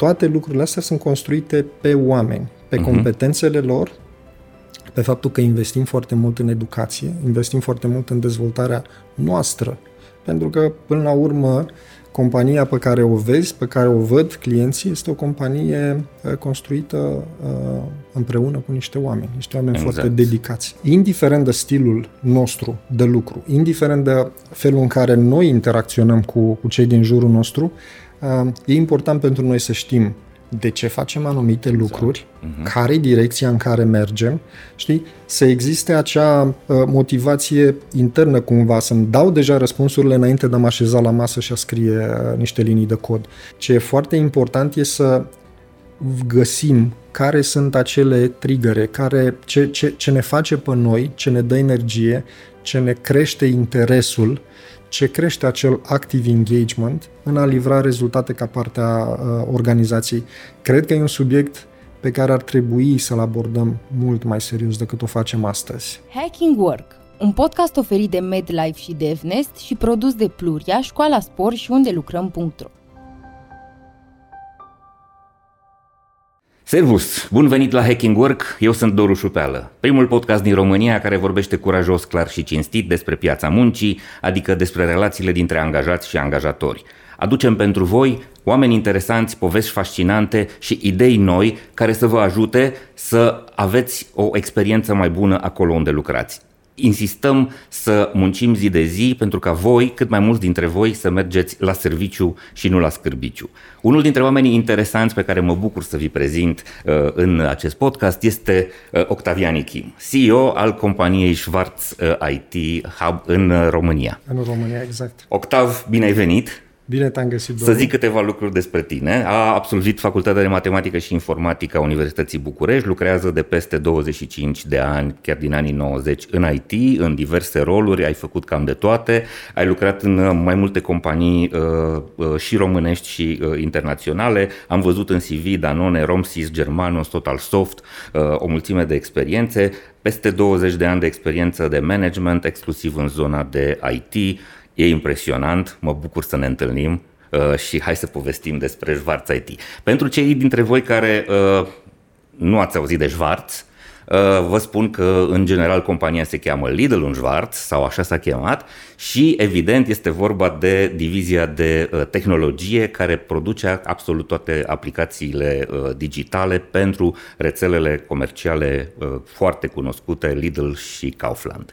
toate lucrurile astea sunt construite pe oameni, pe uh-huh. competențele lor, pe faptul că investim foarte mult în educație, investim foarte mult în dezvoltarea noastră. Pentru că, până la urmă, compania pe care o vezi, pe care o văd clienții, este o companie uh, construită uh, împreună cu niște oameni, niște oameni exact. foarte dedicați. Indiferent de stilul nostru de lucru, indiferent de felul în care noi interacționăm cu, cu cei din jurul nostru, uh, e important pentru noi să știm de ce facem anumite exact. lucruri, uh-huh. care e direcția în care mergem, știi? Să existe acea uh, motivație internă cumva, să-mi dau deja răspunsurile înainte de a mă așeza la masă și a scrie uh, niște linii de cod. Ce e foarte important e să găsim care sunt acele trigăre, care, ce, ce, ce ne face pe noi, ce ne dă energie, ce ne crește interesul ce crește acel active engagement în a livra rezultate ca parte a uh, organizației. Cred că e un subiect pe care ar trebui să-l abordăm mult mai serios decât o facem astăzi. Hacking Work, un podcast oferit de MedLife și DevNest și produs de Pluria, Școala Spor și unde lucrăm.ro. Servus! Bun venit la Hacking Work, eu sunt Doru Șupeală, primul podcast din România care vorbește curajos, clar și cinstit despre piața muncii, adică despre relațiile dintre angajați și angajatori. Aducem pentru voi oameni interesanți, povești fascinante și idei noi care să vă ajute să aveți o experiență mai bună acolo unde lucrați insistăm să muncim zi de zi pentru ca voi, cât mai mulți dintre voi, să mergeți la serviciu și nu la scârbiciu. Unul dintre oamenii interesanți pe care mă bucur să vi prezint uh, în acest podcast este uh, Octavian Ichim, CEO al companiei Schwarz uh, IT Hub în România. În România, exact. Octav, bine ai venit! Bine te-am găsit, Să zic câteva lucruri despre tine. A absolvit Facultatea de Matematică și Informatică a Universității București, lucrează de peste 25 de ani, chiar din anii 90, în IT, în diverse roluri, ai făcut cam de toate, ai lucrat în mai multe companii uh, uh, și românești și uh, internaționale, am văzut în CV Danone, Romsys, Germanos, Total Soft, uh, o mulțime de experiențe, peste 20 de ani de experiență de management, exclusiv în zona de IT, E impresionant, mă bucur să ne întâlnim uh, și hai să povestim despre Schwarz IT. Pentru cei dintre voi care uh, nu ați auzit de Schwarz, uh, vă spun că în general compania se cheamă Lidl în Schwarz sau așa s-a chemat și evident este vorba de divizia de uh, tehnologie care produce absolut toate aplicațiile uh, digitale pentru rețelele comerciale uh, foarte cunoscute Lidl și Kaufland.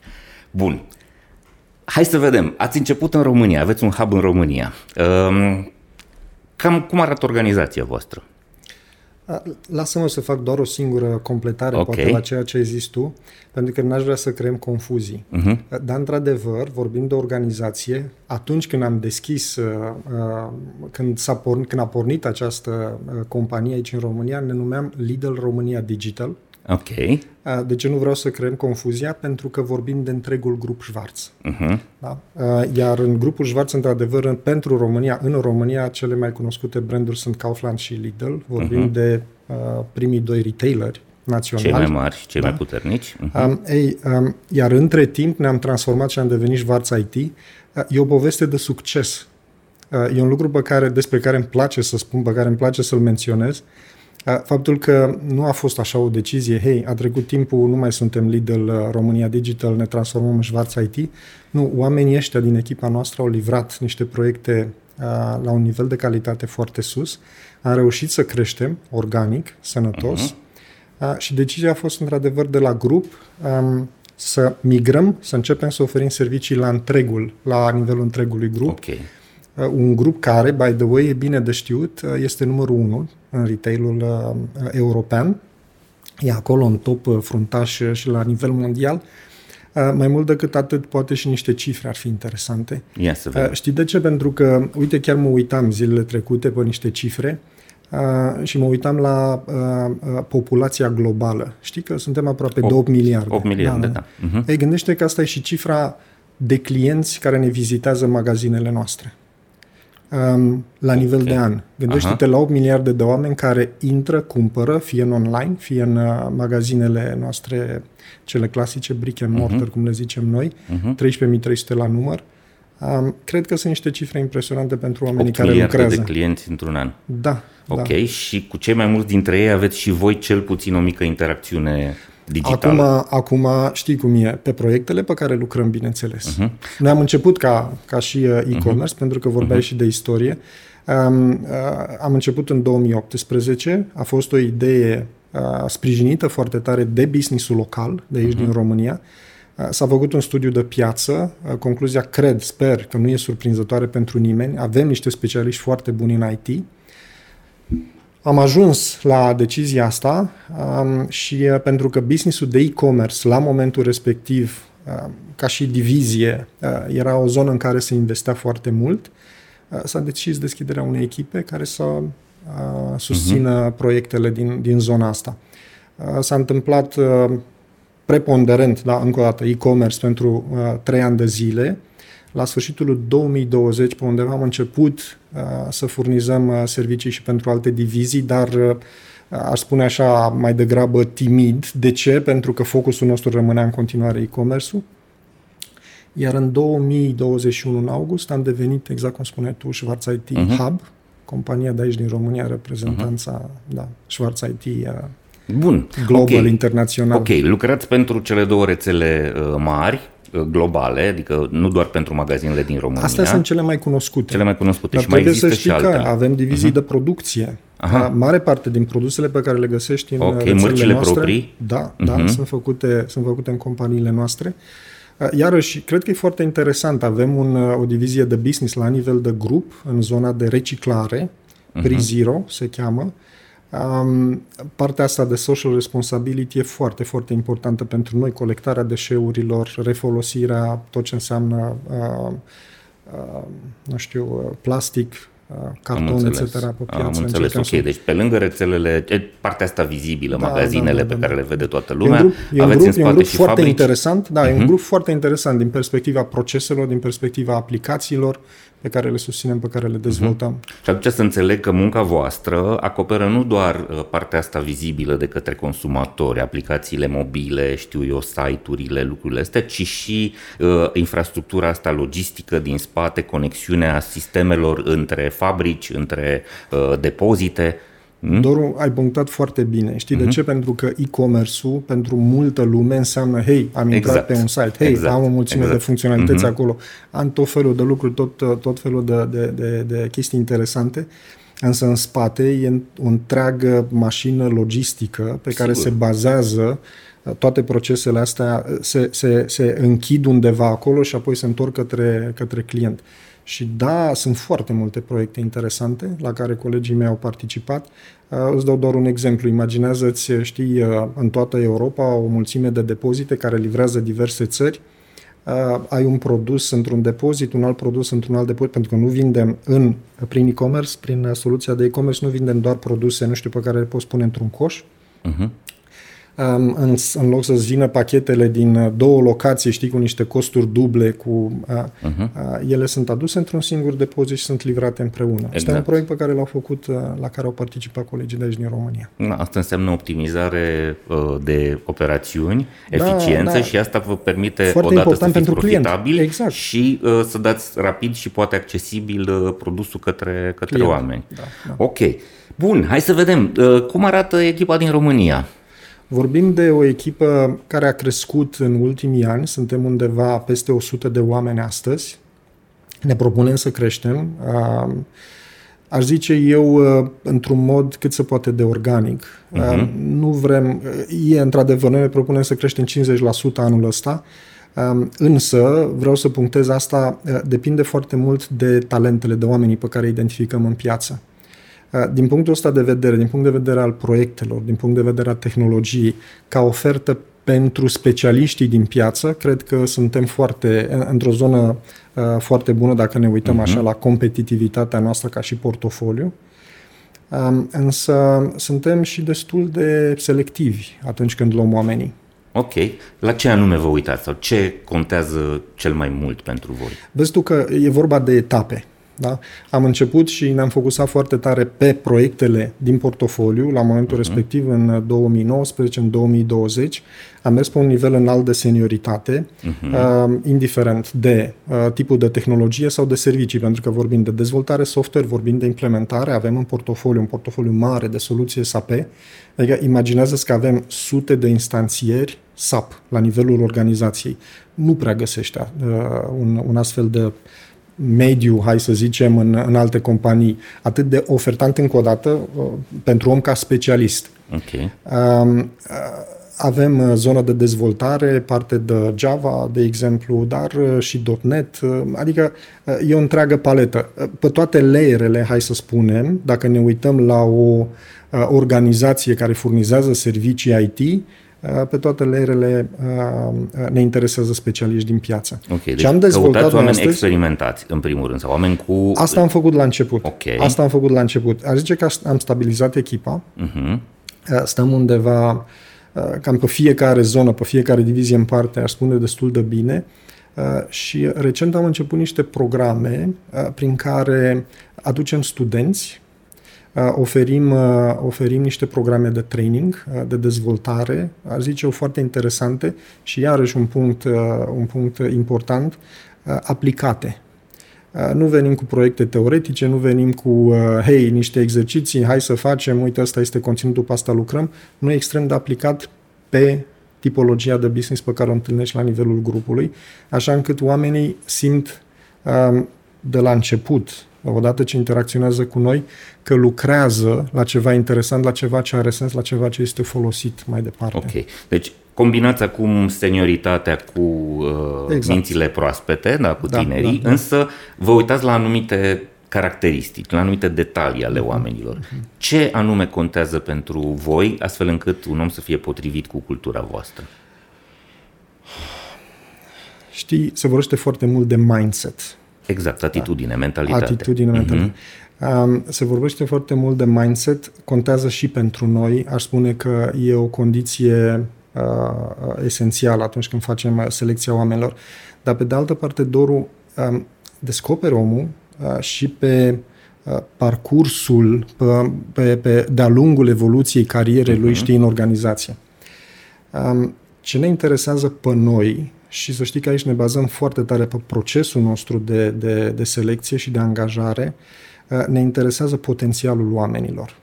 Bun, Hai să vedem. Ați început în România, aveți un hub în România. Um, cam cum arată organizația voastră? Lasă-mă să fac doar o singură completare, okay. poate la ceea ce ai zis tu, pentru că n-aș vrea să creăm confuzii. Uh-huh. Dar, într-adevăr, vorbim de organizație, atunci când am deschis, uh, uh, când, s-a pornit, când a pornit această uh, companie aici în România, ne numeam Lidl România Digital. Ok. De ce nu vreau să creăm confuzia? Pentru că vorbim de întregul grup Schwarz. Uh-huh. Da? Iar în grupul Schwarz, într-adevăr, pentru România, în România, cele mai cunoscute branduri sunt Kaufland și Lidl. Vorbim uh-huh. de uh, primii doi retaileri naționali. Cei mai mari și cei da? mai puternici. Uh-huh. Um, ei, um, iar între timp ne-am transformat și am devenit Schwarz IT. Uh, e o poveste de succes. Uh, e un lucru pe care, despre care îmi place să spun, pe care îmi place să-l menționez, Faptul că nu a fost așa o decizie, hei, a trecut timpul, nu mai suntem Lidl uh, România Digital, ne transformăm în Schwarz IT. Nu, oamenii ăștia din echipa noastră au livrat niște proiecte uh, la un nivel de calitate foarte sus. Am reușit să creștem organic, sănătos uh-huh. și decizia a fost într-adevăr de la grup um, să migrăm, să începem să oferim servicii la întregul, la nivelul întregului grup. Okay. Uh, un grup care, by the way, e bine de știut, uh, este numărul 1 în retailul uh, european. E acolo în top fruntaș și la nivel mondial. Mai mult decât atât, poate și niște cifre ar fi interesante. Ia să vedem. Știi de ce? Pentru că, uite, chiar mă uitam zilele trecute pe niște cifre și mă uitam la populația globală. Știi că suntem aproape 8, de 8 miliarde. 8 miliarde, da. da. Uh-huh. Ei, gândește că asta e și cifra de clienți care ne vizitează magazinele noastre um, la nivel okay. de an. Gândește-te Aha. la 8 miliarde de oameni care intră, cumpără, fie în online, fie în uh, magazinele noastre, cele clasice, brick and mortar, uh-huh. cum le zicem noi, uh-huh. Mhm. 13.300 la număr, Um, cred că sunt niște cifre impresionante pentru oamenii 8 care miliarde lucrează. de clienți într-un an. Da. Ok, da. și cu cei mai mulți dintre ei aveți și voi cel puțin o mică interacțiune digitală. Acum, acum știi cum e, pe proiectele pe care lucrăm, bineînțeles. Uh-huh. Noi am început ca, ca și uh, e-commerce, uh-huh. pentru că vorbeai uh-huh. și de istorie. Um, uh, am început în 2018, a fost o idee uh, sprijinită foarte tare de businessul local, de aici uh-huh. din România. Uh, s-a făcut un studiu de piață, uh, concluzia cred, sper că nu e surprinzătoare pentru nimeni, avem niște specialiști foarte buni în IT, am ajuns la decizia asta um, și uh, pentru că businessul de e-commerce la momentul respectiv, uh, ca și divizie, uh, era o zonă în care se investea foarte mult, uh, s-a decis deschiderea unei echipe care să uh, susțină uh-huh. proiectele din, din zona asta. Uh, s-a întâmplat uh, preponderent, da, încă o dată, e-commerce pentru uh, trei ani de zile, la sfârșitul 2020, pe undeva am început uh, să furnizăm uh, servicii și pentru alte divizii, dar uh, aș spune așa mai degrabă timid. De ce? Pentru că focusul nostru rămânea în continuare e-commerce-ul. Iar în 2021, în august, am devenit, exact cum spuneai tu, Schwarz IT uh-huh. Hub, compania de aici din România, reprezentanța, uh-huh. da, Schwarz IT uh, Bun. global, okay. internațional. Ok, lucrați pentru cele două rețele uh, mari, uh, globale, adică nu doar pentru magazinele din România. Astea sunt cele mai cunoscute. Cele mai cunoscute Dar și mai trebuie există să știi și că altele. avem divizii Mhm. uh-huh. de producție. Aha. Da, mare parte din produsele pe care le găsești în Ok, rețelele mărcile noastre, proprii? Da, da, Mhm. sunt făcute, sunt făcute în companiile noastre. Uh, Iarăși, cred că e foarte interesant. Avem un, uh, o divizie de business la nivel de grup, în zona de reciclare, Mhm. Pre-Zero se cheamă. Um, partea asta de social responsibility e foarte, foarte importantă pentru noi, colectarea deșeurilor, refolosirea, tot ce înseamnă, uh, uh, nu știu, uh, plastic, uh, Am carton, înțeles. etc. pe piață. Am înțeles, Încercăm ok. să- Deci pe lângă rețelele, e partea asta vizibilă, Da, magazinele da, da, pe da, care da. le vede toată E un lumea, grup, e un aveți grup, în e un spate grup și foarte fabrici. interesant, da, e Mhm. un grup foarte interesant din perspectiva proceselor, din perspectiva aplicațiilor pe care le susținem, pe care le dezvoltăm. Și atunci să înțeleg că munca voastră acoperă nu doar uh, partea asta vizibilă de către consumatori, aplicațiile mobile, știu eu, site-urile, lucrurile astea, ci și uh, infrastructura asta logistică din spate, conexiunea sistemelor între fabrici, între uh, depozite. Hmm? Doru, ai punctat foarte bine. Știi Mhm. de ce? Pentru că e-commerce-ul pentru multă lume înseamnă, hei, am intrat Exact. pe un site, hei, Exact. am o mulțime Exact. de funcționalități Mhm. acolo, am tot felul de lucruri, tot, tot felul de, de, de, de chestii interesante, însă în spate e o întreagă mașină logistică pe care Sigur. se bazează toate procesele astea se, se, se închid undeva acolo și apoi se întorc către, către client. Și da, sunt foarte multe proiecte interesante la care colegii mei au participat. Uh, îți dau doar un exemplu. Imaginează-ți, știi, uh, în toată Europa o mulțime de depozite care livrează diverse țări. Uh, ai un produs într-un depozit, un alt produs într-un alt depozit, pentru că nu vindem în, prin e-commerce, prin uh, soluția de e-commerce, nu vindem doar produse, nu știu, pe care le poți pune într-un coș, Uh-huh. Um, în, în loc să-ți vină pachetele din uh, două locații, știi, cu niște costuri duble, cu uh, uh-huh. uh, ele sunt aduse într-un singur depozit și sunt livrate împreună. Exact. Este un Exact. proiect pe care l-au făcut, uh, la care au participat colegii de aici din România. Da, Asta înseamnă optimizare uh, de operațiuni, eficiență da. și asta vă permite Foarte odată să important fiți pentru client. profitabili Exact. și uh, să dați rapid și poate accesibil uh, produsul către, către Client. oameni. Da, da. Ok. Bun, hai să vedem. Uh, cum arată echipa din România? Vorbim de o echipă care a crescut în ultimii ani, suntem undeva peste 100 de oameni astăzi, ne propunem să creștem. Uh, Aș zice eu, uh, într-un mod cât se poate de organic. Uh-huh. Nu vrem, e într-adevăr, noi ne propunem să creștem 50% anul ăsta, Um, însă, vreau să punctez asta, uh, depinde foarte mult de talentele, de oamenii pe care îi identificăm în piață. Uh, Din punctul ăsta de vedere, din punct de vedere al proiectelor, din punct de vedere al tehnologiei, ca ofertă pentru specialiștii din piață, cred că suntem foarte, în- într-o zonă uh, foarte bună dacă ne uităm uh-huh. așa la competitivitatea noastră ca și portofoliu. Um, însă suntem și destul de selectivi atunci când luăm oamenii. Ok. La ce anume vă uitați sau ce contează cel mai mult pentru voi? Vezi tu că e vorba de etape. Da? Am început și ne-am focusat foarte tare pe proiectele din portofoliu la momentul uh-huh. respectiv în 2019, în 2020. Am mers pe un nivel înalt de senioritate, uh-huh. uh, indiferent de uh, tipul de tehnologie sau de servicii, pentru că vorbim de dezvoltare software, vorbim de implementare, avem în portofoliu un portofoliu mare de soluții SAP, adică imaginează că avem sute de instanțieri SAP la nivelul organizației. Nu prea găsește uh, un, un astfel de mediu, hai să zicem, în, în alte companii, atât de ofertant încă o dată uh, pentru om ca specialist. Okay. Um, uh, avem uh, zonă de dezvoltare, parte de Java, de exemplu, dar uh, și .NET, adică e o întreagă paletă. Pe toate layerele, hai să spunem, dacă ne uităm la o organizație care furnizează servicii IT, Uh, pe toate layerele uh, uh, ne interesează specialiști din piață. Ok, deci am dezvoltat oameni astăzi, experimentați, în primul rând, sau oameni cu... Asta am făcut la început. Okay. Asta am făcut la început. Aș zice că am stabilizat echipa. Uh-huh. Stăm undeva cam pe fiecare zonă, pe fiecare divizie în parte, aș spune destul de bine. Și recent am început niște programe prin care aducem studenți Uh, oferim, uh, oferim niște programe de training, uh, de dezvoltare, aș zice eu foarte interesante și iarăși un punct, un punct important, aplicate. Nu venim cu proiecte teoretice, nu venim cu, hei, niște exerciții, hai să facem, uite, asta este conținutul, pe asta lucrăm. Nu e extrem de aplicat pe tipologia de business pe care o întâlnești la nivelul grupului, așa încât oamenii simt de la început odată ce interacționează cu noi, că lucrează la ceva interesant, la ceva ce are sens, la ceva ce este folosit mai departe. Ok. Deci combinați acum senioritatea cu uh, exact. mințile proaspete, da, cu da, tinerii, da, da. însă vă uitați la anumite caracteristici, la anumite detalii ale mhm. oamenilor. Ce anume contează pentru voi, astfel încât un om să fie potrivit cu cultura voastră? Știi, se vorbește foarte mult de mindset. Exact, atitudine, da. mentalitate. Atitudine, mentalitate. Uh-huh. Um, se vorbește foarte mult de mindset, contează și pentru noi. Aș spune că e o condiție uh, esențială atunci când facem selecția oamenilor. Dar pe de altă parte, Doru um, descoperă omul uh, și pe uh, parcursul, pe, pe, pe, de-a lungul evoluției carierei lui, uh-huh. știi, în organizație. Um, ce ne interesează pe noi și să știi că aici ne bazăm foarte tare pe procesul nostru de, de, de selecție și de angajare. Uh, ne interesează potențialul oamenilor.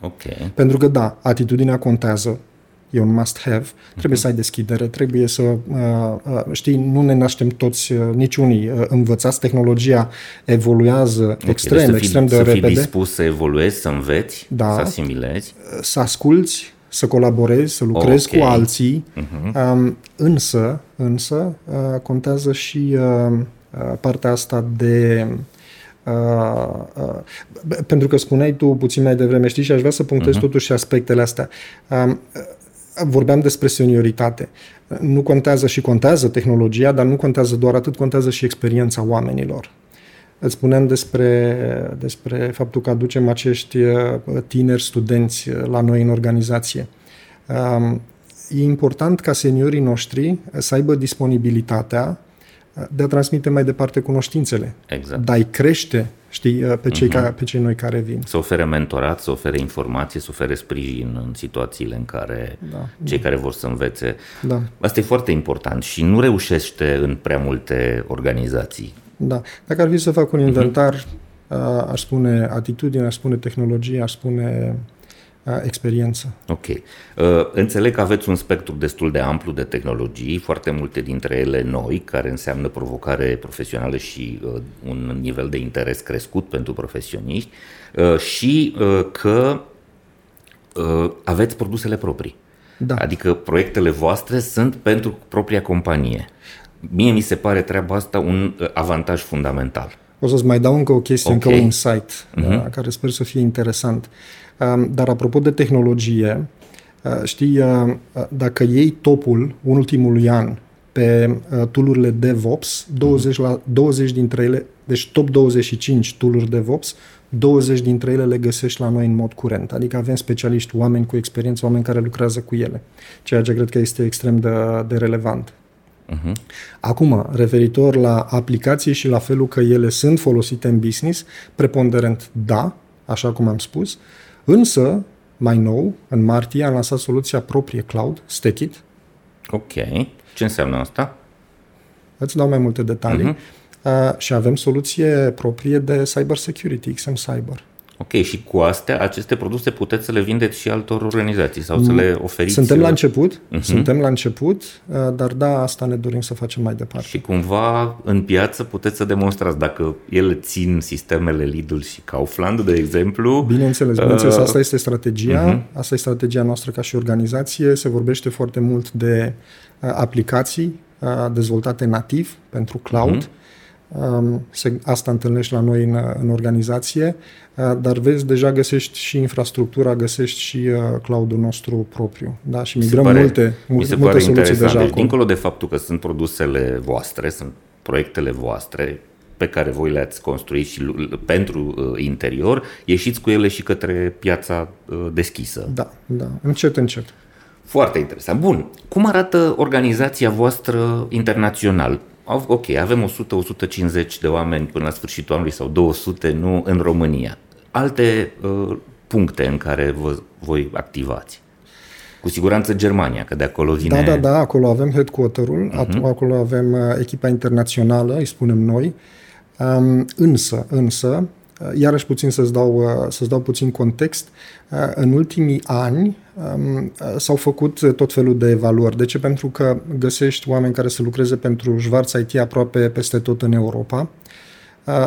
Ok. Pentru că, da, atitudinea contează, e un must-have, trebuie uh-huh. să ai deschidere, trebuie să, uh, uh, știi, nu ne naștem toți, uh, niciunii uh, învățați, tehnologia evoluează okay, extrem, deci extrem de să repede. Să fii dispus să evoluezi, să înveți, da, să asimilezi. Să asculți, să colaborezi, să lucrezi okay. cu alții, uh-huh. um, însă, însă uh, contează și uh, uh partea asta de Uh, uh, pentru că spuneai tu puțin mai devreme, știi, și aș vrea să punctez uh-huh. totuși aspectele astea. Uh, vorbeam despre senioritate. Nu contează și contează tehnologia, dar nu contează doar atât, contează și experiența oamenilor. Îți spuneam despre, despre faptul că aducem acești uh, tineri studenți uh, la noi în organizație. Um, e important ca seniorii noștri să aibă disponibilitatea uh, de a transmite mai departe cunoștințele. Exact. De a-i crește, știi, pe cei, uh-huh. ca, pe cei noi care vin. Să ofere mentorat, să ofere informații, să ofere sprijin în situațiile în care da, cei da. care vor să învețe. Da. Asta e foarte important și nu reușește în prea multe organizații. Da. Dacă ar fi să fac un mhm. inventar, uh-huh. aș spune atitudine, aș spune tehnologie, aș spune experiență. Ok. Uh, înțeleg că aveți un spectru destul de amplu de tehnologii, foarte multe dintre ele noi, care înseamnă provocare profesională și uh, un nivel de interes crescut pentru profesioniști uh, și că aveți produsele proprii. Da. Adică proiectele voastre sunt pentru propria companie. Mie mi se pare treaba asta un uh, avantaj fundamental. O să-ți mai dau încă o chestie, okay. încă un insight, uh-huh. care sper să fie interesant. Um, dar apropo de tehnologie, uh, știi, uh, dacă iei topul ultimului an pe tool-urile DevOps, 20, la, 20 dintre ele, deci top 25 tool-uri DevOps, 20 dintre ele le găsești la noi în mod curent. Adică avem specialiști, oameni cu experiență, oameni care lucrează cu ele, ceea ce cred că este extrem de, de relevant. Uh-huh. Acum, referitor la aplicații și la felul că ele sunt folosite în business, preponderent da, așa cum am spus, însă, mai nou, în martie, am lansat soluția proprie cloud, Stekit. Ok. Ce înseamnă asta? Îți dau mai multe detalii. Uh-huh. Uh, și avem soluție proprie de cyber security, XM Cyber. Ok, și cu astea, aceste produse puteți să le vindeți și altor organizații sau să le oferiți? Suntem la început, uh-huh. suntem la început, uh, dar da, asta ne dorim să facem mai departe. Și cumva în piață puteți să demonstrați dacă ele țin sistemele Lidl și Kaufland, de exemplu. Bineînțeles, bineînțeles, uh, asta este strategia, uh-huh. asta e strategia noastră ca și organizație, se vorbește foarte mult de uh, aplicații dezvoltate nativ pentru cloud. Uh-huh se, asta întâlnești la noi în, în organizație, dar vezi, deja găsești și infrastructura, găsești și cloud-ul nostru propriu. Da? Și migrăm pare, multe, mi se multe pare soluții deja deci, acolo. Dincolo de faptul că sunt produsele voastre, sunt proiectele voastre, pe care voi le-ați construit și pentru uh, interior, ieșiți cu ele și către piața uh, deschisă. Da, da, încet, încet. Foarte interesant. Bun. Cum arată organizația voastră internațional? Ok, avem 100-150 de oameni până la sfârșitul anului sau 200, nu, în România. Alte uh, puncte în care vă, voi activați? Cu siguranță Germania, că de acolo vine... Da, da, da, acolo avem headquarter-ul, uh-huh. acolo avem uh, echipa internațională, îi spunem noi, um, însă, însă, uh, iarăși puțin să-ți dau, uh, să-ți dau puțin context, în ultimii ani um, s-au făcut tot felul de evaluări. De ce? Pentru că găsești oameni care să lucreze pentru Schwarz IT aproape peste tot în Europa.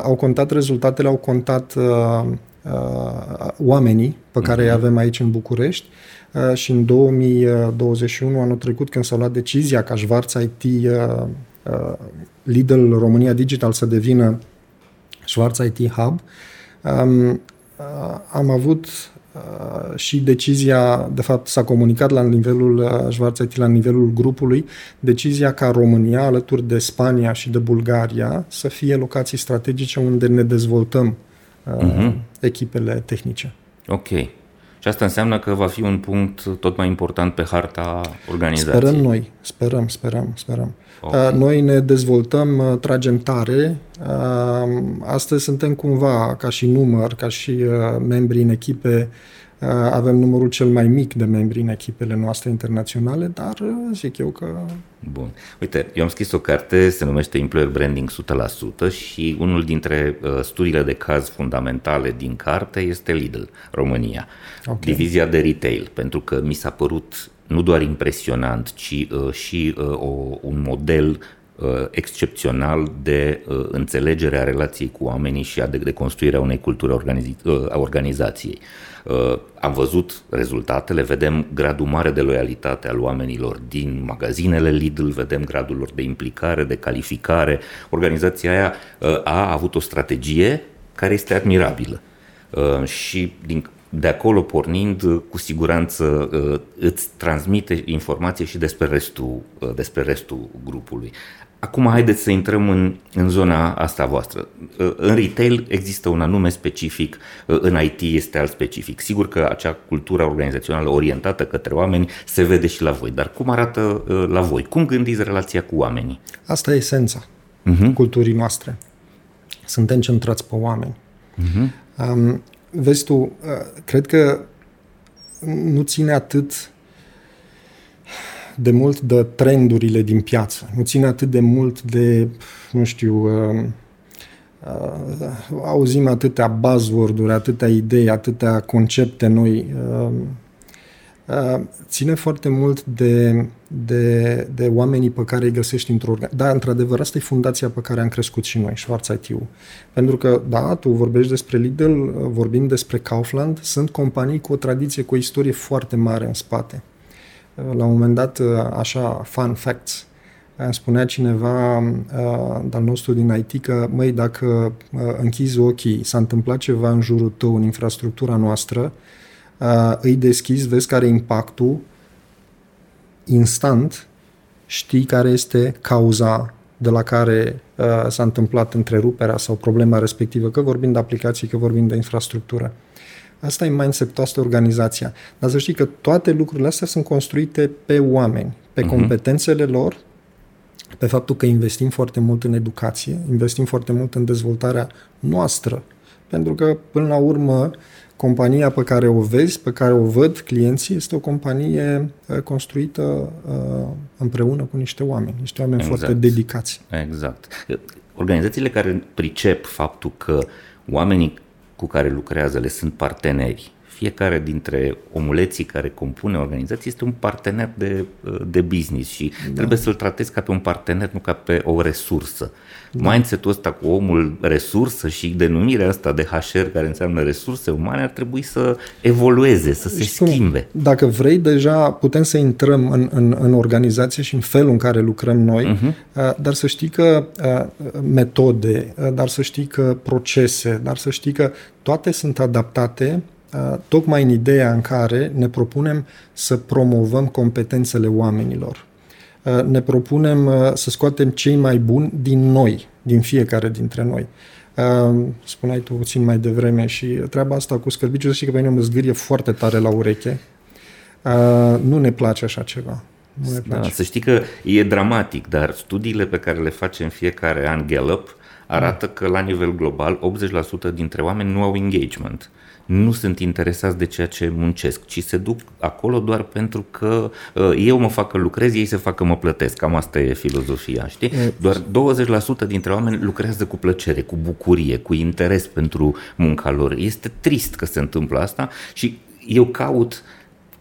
Au contat rezultatele, au contat uh, uh, oamenii pe care îi mhm. avem aici în București uh, și în 2021, anul trecut, când s-a luat decizia ca Schwarz IT uh, uh, Lidl România Digital să devină Schwarz IT Hub, um, uh, am avut Uh, și decizia, de fapt s-a comunicat la nivelul uh, la nivelul grupului, decizia ca România, alături de Spania și de Bulgaria, să fie locații strategice unde ne dezvoltăm uh-huh. echipele tehnice. Ok. Și asta înseamnă că va fi un punct tot mai important pe harta organizației. Sperăm noi, sperăm, sperăm, sperăm. Okay. Uh, noi ne dezvoltăm, uh, tragem tare. Uh, astăzi suntem cumva, ca și număr, ca și membri în echipe, avem numărul cel mai mic de membri în echipele noastre internaționale, dar zic eu că... Bun. Uite, eu am scris o carte, se numește Employer Branding 100% și unul dintre uh, studiile de caz fundamentale din carte este Lidl, România. Okay. Divizia de retail, pentru că mi s-a părut nu doar impresionant, ci uh, și uh, o, un model uh, excepțional de uh, înțelegere a relației cu oamenii și a de, de construirea unei culturi organizi- uh, a organizației. Uh, am văzut rezultatele, vedem gradul mare de loialitate al oamenilor din magazinele Lidl, vedem gradul lor de implicare, de calificare. Organizația aia uh, a avut o strategie care este admirabilă. Uh, și din de acolo pornind, cu siguranță uh, îți transmite informație și despre restul, uh, despre restul grupului. Acum haideți să intrăm în, în zona asta voastră. Uh, în retail există un anume specific, în IT este alt specific. Sigur că acea cultură organizațională orientată către oameni se vede și la voi, dar cum arată la voi? Cum gândiți relația cu oamenii? Asta e esența uh-huh. culturii noastre. Suntem centrați pe oameni. Uh-huh. Um, vezi tu, uh, cred că nu ține atât de mult de trendurile din piață, nu ține atât de mult de, nu știu, uh, uh, auzim atâtea buzzword-uri, atâtea idei, atâtea concepte noi. Uh, Uh, ține foarte mult de, de, de oamenii pe care îi găsești într-o organizație. Da, într-adevăr, asta e fundația pe care am crescut și noi, Schwarz IT-ul. Pentru că, da, tu vorbești despre Lidl, vorbim despre Kaufland, sunt companii cu o tradiție, cu o istorie foarte mare în spate. Uh, la un moment dat, uh, așa, fun facts, îmi spunea cineva uh, al nostru din IT că, măi, dacă uh, închizi ochii, s-a întâmplat ceva în jurul tău, în infrastructura noastră, uh, îi deschizi, vezi care e impactul, instant știi care este cauza de la care uh, s-a întâmplat întreruperea sau problema respectivă, că vorbim de aplicații, că vorbim de infrastructură. Asta e mindset-ul, asta organizația. Dar să știi că toate lucrurile astea sunt construite pe oameni, pe uh-huh. competențele lor pe faptul că investim foarte mult în educație, investim foarte mult în dezvoltarea noastră. Pentru că, până la urmă, compania pe care o vezi, pe care o văd clienții, este o companie uh, construită uh, împreună cu niște oameni, niște oameni exact. foarte dedicați. Exact. Organizațiile care pricep faptul că oamenii cu care lucrează le sunt parteneri fiecare dintre omuleții care compune organizație este un partener de, de business și da. trebuie să-l tratezi ca pe un partener, nu ca pe o resursă. Da. Mindset-ul ăsta cu omul resursă și denumirea asta de HR care înseamnă resurse umane ar trebui să evolueze, să se Știu, schimbe. Dacă vrei, deja putem să intrăm în, în, în organizație și în felul în care lucrăm noi, uh-huh. dar să știi că metode, dar să știi că procese, dar să știi că toate sunt adaptate Uh, tocmai în ideea în care ne propunem să promovăm competențele oamenilor. Uh, ne propunem uh, să scoatem cei mai buni din noi, din fiecare dintre noi. Spuneai tu puțin mai devreme și treaba asta cu scărbiciu, să știi că pe mine mă zgârie foarte tare la ureche. Nu ne place așa ceva. Nu ne da, place. Da, să știi că e dramatic, dar studiile pe care le facem fiecare an Gallup arată că la nivel global 80% dintre oameni nu au engagement nu sunt interesați de ceea ce muncesc, ci se duc acolo doar pentru că uh, eu mă fac că lucrez, ei se fac că mă plătesc. Cam asta e filozofia, știi? Doar 20% dintre oameni lucrează cu plăcere, cu bucurie, cu interes pentru munca lor. Este trist că se întâmplă asta și eu caut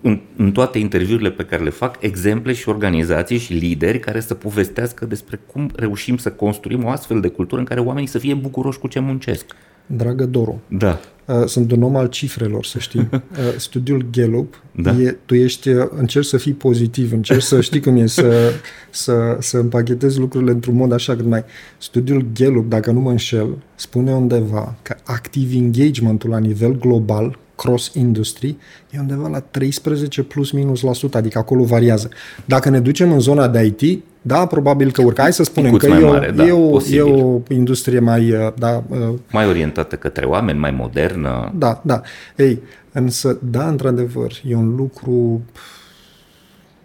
în, în toate interviurile pe care le fac, exemple și organizații și lideri care să povestească despre cum reușim să construim o astfel de cultură în care oamenii să fie bucuroși cu ce muncesc. Dragă Doru, da. Uh, sunt un om al cifrelor, să știi. Uh, studiul Gallup, da. e, tu ești, uh, încerci să fii pozitiv, încerci să știi cum e să, să, să împachetezi lucrurile într-un mod așa cât mai... Studiul Gallup, dacă nu mă înșel, spune undeva că active engagementul la nivel global cross-industry, e undeva la 13 plus minus la sută, adică acolo variază. Dacă ne ducem în zona de IT, da, probabil că urcă. Hai să spunem că e, mare, o, da, e, o, e o industrie mai... Uh, da, uh, mai orientată către oameni, mai modernă. Da, da. Ei, însă, da, într-adevăr, e un lucru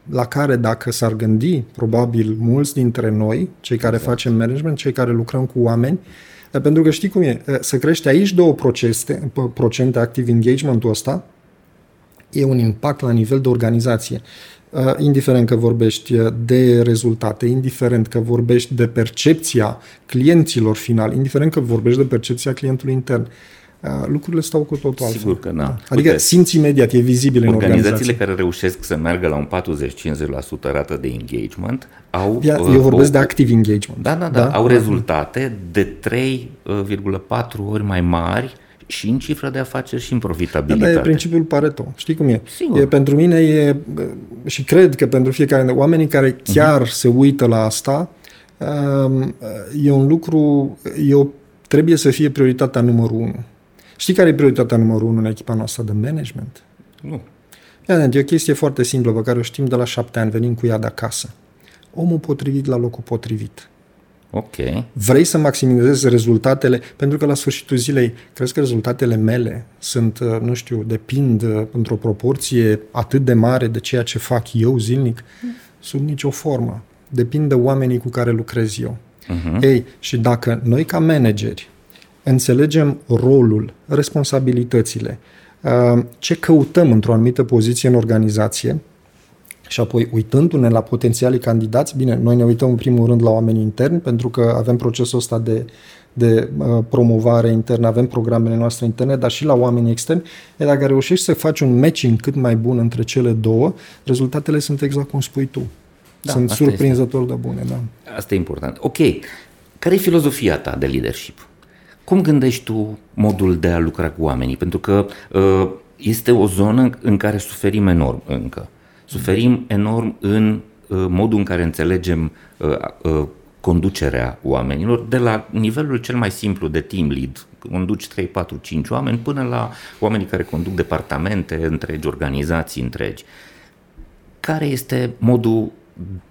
la care dacă s-ar gândi, probabil mulți dintre noi, cei care exact. facem management, cei care lucrăm cu oameni, pentru că știi cum e, să crește aici două procente, procente active engagement-ul ăsta, e un impact la nivel de organizație. Indiferent că vorbești de rezultate, indiferent că vorbești de percepția clienților finali, indiferent că vorbești de percepția clientului intern lucrurile stau cu totul altfel. Sigur că da. Adică Uite, simți imediat, e vizibil în organizațiile care reușesc să meargă la un 40-50% rată de engagement au... Eu uh, vorbesc o, de active engagement. Da, da, da, da, au rezultate de 3,4 ori mai mari și în cifră de afaceri și în profitabilitate. Da, e principiul Pareto. Știi cum e? Sigur. E, pentru mine e, și cred că pentru fiecare oamenii care chiar uh-huh. se uită la asta, um, e un lucru, e o, trebuie să fie prioritatea numărul unu. Știi care e prioritatea numărul unu în echipa noastră de management? Nu. Ia, e o chestie foarte simplă pe care o știm de la șapte ani, venim cu ea de acasă. Omul potrivit la locul potrivit. Ok. Vrei să maximizezi rezultatele, pentru că la sfârșitul zilei, crezi că rezultatele mele sunt, uh, nu știu, depind uh, într-o proporție atât de mare de ceea ce fac eu zilnic? Mm. Sub nicio formă. Depind de oamenii cu care lucrez eu. Uh-huh. Ei, și dacă noi ca manageri înțelegem rolul, responsabilitățile, uh, ce căutăm într-o anumită poziție în organizație și apoi uitându-ne la potențialii candidați, bine, noi ne uităm în primul rând la oamenii interni pentru că avem procesul ăsta de, de uh, promovare internă, avem programele noastre interne, dar și la oamenii externi. E dacă reușești să faci un matching cât mai bun între cele două, rezultatele sunt exact cum spui tu. Da, sunt surprinzător este. de bune, da. Asta e important. Ok. Care e filozofia ta de leadership? Cum gândești tu modul de a lucra cu oamenii? Pentru că uh, este o zonă în care suferim enorm încă. Suferim enorm în uh, modul în care înțelegem uh, uh, conducerea oamenilor, de la nivelul cel mai simplu de team lead, conduci 3, 4, 5 oameni, până la oamenii care conduc departamente întregi, organizații întregi. Care este modul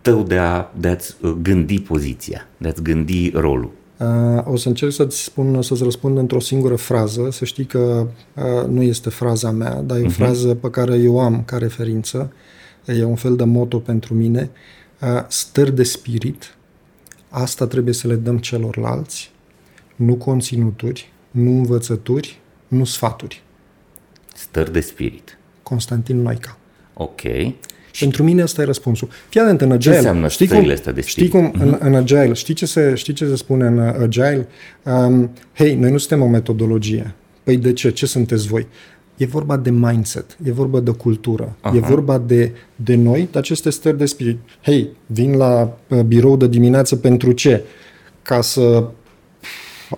tău de, a, de a-ți uh, gândi poziția, de a-ți gândi rolul? Uh, o să încerc să-ți spun, să-ți răspund într-o singură frază, să știi că uh, nu este fraza mea, dar e o uh-huh. frază pe care eu am ca referință, e un fel de moto pentru mine, uh, stări de spirit Asta trebuie să le dăm celorlalți, nu conținuturi, nu învățături, nu sfaturi. Stări de spirit. Constantin Noica. Ok. Pentru mine asta e răspunsul. Fii atent în Agile. Ce înseamnă știi stările cum, astea de Știi spirit? cum în, în Agile, știi ce, se, știi ce se spune în uh, Agile? Um, Hei, noi nu suntem o metodologie. Păi de ce? Ce sunteți voi? E vorba de mindset, e vorba de cultură, Aha. e vorba de, de noi, de aceste stări de spirit. Hei, vin la uh, birou de dimineață pentru ce? Ca să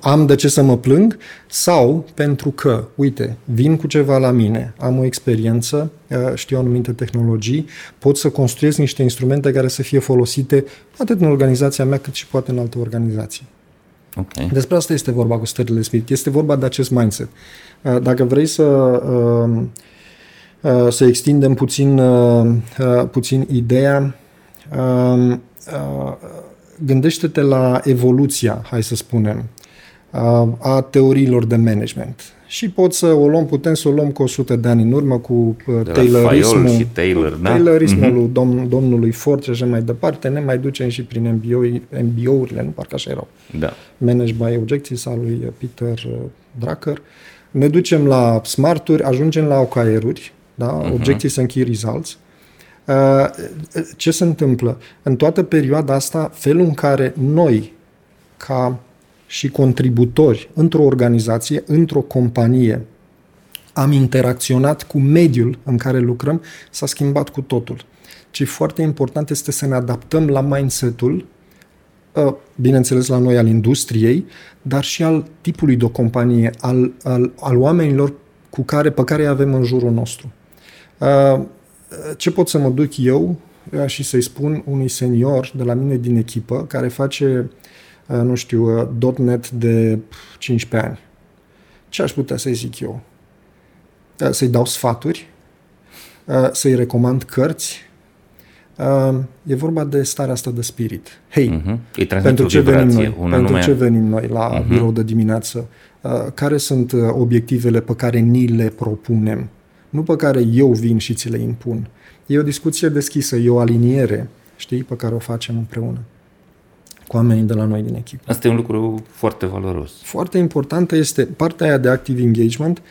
am de ce să mă plâng sau pentru că, uite, vin cu ceva la mine, am o experiență, uh, știu anumite tehnologii, pot să construiesc niște instrumente care să fie folosite atât în organizația mea cât și poate în alte organizații. Ok. Despre asta este vorba cu stările de spirit. Este vorba de acest mindset. Uh, Dacă vrei să, uh, uh, să extindem puțin, uh, uh, puțin ideea, uh, uh, gândește-te la evoluția, hai să spunem, uh, a teoriilor de management. Și pot să o luăm, putem să o luăm cu 100 de ani în urmă, cu uh, De la Taylorismul, Fayol și Taylor, da? Taylorismul Mhm. lui dom- domnului Ford și așa mai departe, ne mai ducem și prin MBO, MBO-urile, nu parcă așa erau. Da. Managed by Objectives al lui Peter uh, Drucker. Ne ducem la smarturi, ajungem la OKR-uri, da? uh-huh. Objectives and Key Results. Uh, Ce se întâmplă? În toată perioada asta, felul în care noi, ca și contributori într-o organizație, într-o companie, am interacționat cu mediul în care lucrăm, s-a schimbat cu totul. Ce e foarte important este să ne adaptăm la mindset-ul uh, bineînțeles la noi al industriei, dar și al tipului de o companie, al, al, al oamenilor cu care, pe care îi avem în jurul nostru. Uh, Ce pot să mă duc eu uh, și să-i spun unui senior de la mine din echipă care face, uh, nu știu, uh, .NET de 15 ani? Ce aș putea să-i zic eu? Uh, Să-i dau sfaturi? Uh, Să-i recomand cărți? Uh, E vorba de starea asta de spirit. Hei, Mhm. Îi transmit pentru o ce venim vibrație, noi? un Pentru anume... ce venim noi la Mhm. birou de dimineață? Uh, Care sunt uh, obiectivele pe care ni le propunem? Nu pe care eu vin și ți le impun. E o discuție deschisă, e o aliniere, știi, pe care o facem împreună cu oamenii de la noi din echipă. Asta e un lucru foarte valoros. Foarte importantă este partea aia de active engagement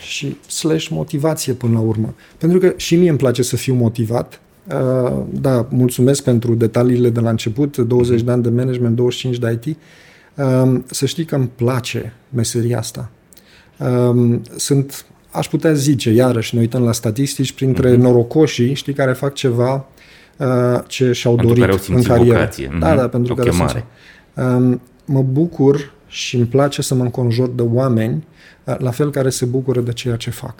și slash motivație până la urmă. Pentru că și mie îmi place să fiu motivat. Uh, Da, mulțumesc pentru detaliile de la început, 20 de ani de management, 25 de IT. Um, Să știi că îmi place meseria asta. Um, Sunt, aș putea zice, iarăși, ne uităm la statistici, printre norocoșii, știi, care fac ceva uh, ce și-au Pentru dorit care au în simțit carieră. vocație. Da, Mhm. da, pentru O care chemare. simțit. Um, mă bucur și îmi place să mă înconjur de oameni uh, la fel care se bucură de ceea ce fac.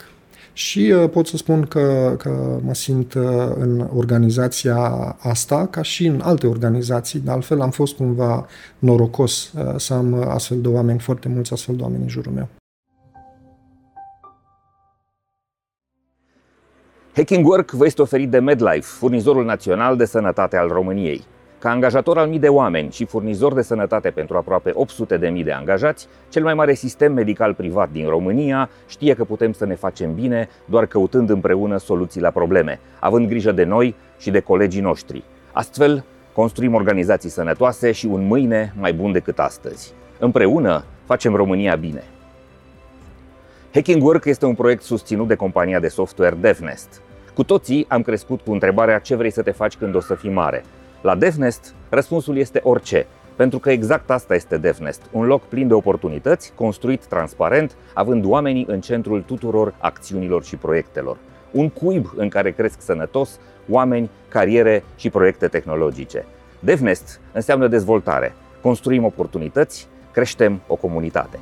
Și uh, pot să spun că, că mă simt uh, în organizația asta ca și în alte organizații, de altfel am fost cumva norocos uh, să am uh, astfel de oameni, foarte mulți astfel de oameni în jurul meu. Hacking Work vă este oferit de MedLife, furnizorul național de sănătate al României. Ca angajator al mii de oameni și furnizor de sănătate pentru aproape 800 de mii de angajați, cel mai mare sistem medical privat din România știe că putem să ne facem bine doar căutând împreună soluții la probleme, având grijă de noi și de colegii noștri. Astfel, construim organizații sănătoase și un mâine mai bun decât astăzi. Împreună facem România bine. Hacking Work este un proiect susținut de compania de software DevNest. Cu toții am crescut cu întrebarea ce vrei să te faci când o să fii mare. La DevNest, răspunsul este orice, pentru că exact asta este DevNest, un loc plin de oportunități, construit transparent, având oamenii în centrul tuturor acțiunilor și proiectelor. Un cuib în care cresc sănătos oameni, cariere și proiecte tehnologice. DevNest înseamnă dezvoltare. Construim oportunități, creștem o comunitate.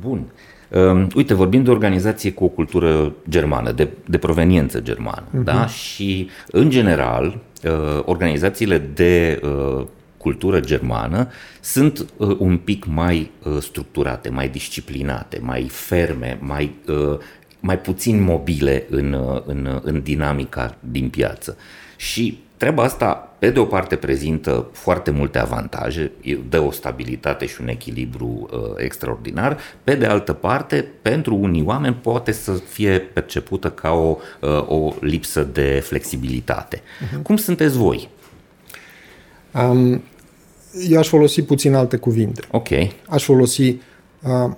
Bun. Uh, uite, vorbim de o organizație cu o cultură germană, de, de proveniență germană, uh-huh. da? Și, în general, uh, organizațiile de uh, cultură germană sunt uh, un pic mai uh, structurate, mai disciplinate, mai ferme, mai, uh, mai puțin mobile în, uh, în, în dinamica din piață. Și Treaba asta, pe de o parte, prezintă foarte multe avantaje, dă o stabilitate și un echilibru uh, extraordinar. Pe de altă parte, pentru unii oameni poate să fie percepută ca o, uh, o lipsă de flexibilitate. Uh-huh. Cum sunteți voi? Um, eu aș folosi puțin alte cuvinte. Ok. Aș folosi, uh,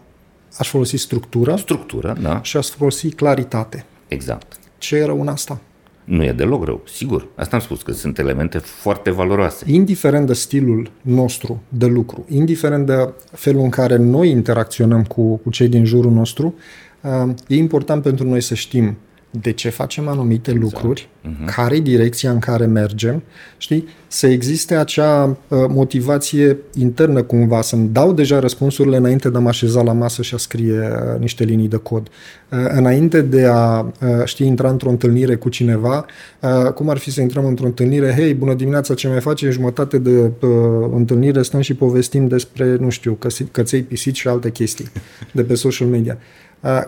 aș folosi structură. Structură, da. Și aș folosi claritate. Exact. Ce e rău în asta? Nu e deloc rău, sigur. Asta am spus, că sunt elemente foarte valoroase. Indiferent de stilul nostru de lucru, indiferent de felul în care noi interacționăm cu, cu cei din jurul nostru, uh, e important pentru noi să știm de ce facem anumite exact. lucruri, uh-huh. care e direcția în care mergem, știi? Să existe acea uh, motivație internă cumva, să-mi dau deja răspunsurile înainte de a mă așeza la masă și a scrie uh, niște linii de cod. Uh, înainte de a, uh, știi, intra într-o întâlnire cu cineva, uh, cum ar fi să intrăm într-o întâlnire, hei, bună dimineața, ce mai face? Jumătate de uh, întâlnire stăm și povestim despre, nu știu, căței pisici și alte chestii de pe social media.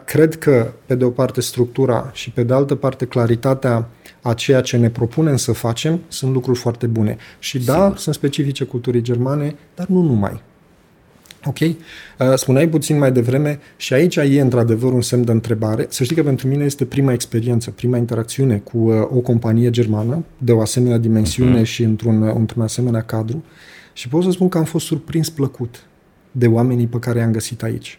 Cred că, pe de o parte, structura și pe de altă parte, claritatea a ceea ce ne propunem să facem sunt lucruri foarte bune. Și da, Sigur. sunt specifice culturii germane, dar nu numai. Ok? Spuneai puțin mai devreme și aici e într-adevăr un semn de întrebare. Să știi că pentru mine este prima experiență, prima interacțiune cu o companie germană de o asemenea dimensiune uh-huh. și într-un, într-un asemenea cadru și pot să spun că am fost surprins plăcut de oamenii pe care i-am găsit aici.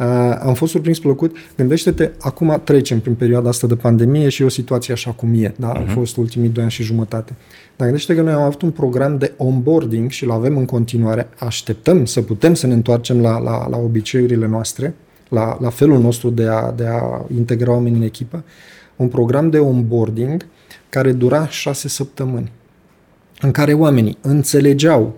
Uh, am fost surprins plăcut. Gândește-te, acum trecem prin perioada asta de pandemie și e o situație așa cum e. Da? Uh-huh. Au mhm. fost ultimii doi ani și jumătate. Dar gândește că noi am avut un program de onboarding și îl avem în continuare. Așteptăm să putem să ne întoarcem la, la, la obiceiurile noastre, la, la felul nostru de a, de a integra oamenii în echipă. Un program de onboarding care dura șase săptămâni în care oamenii înțelegeau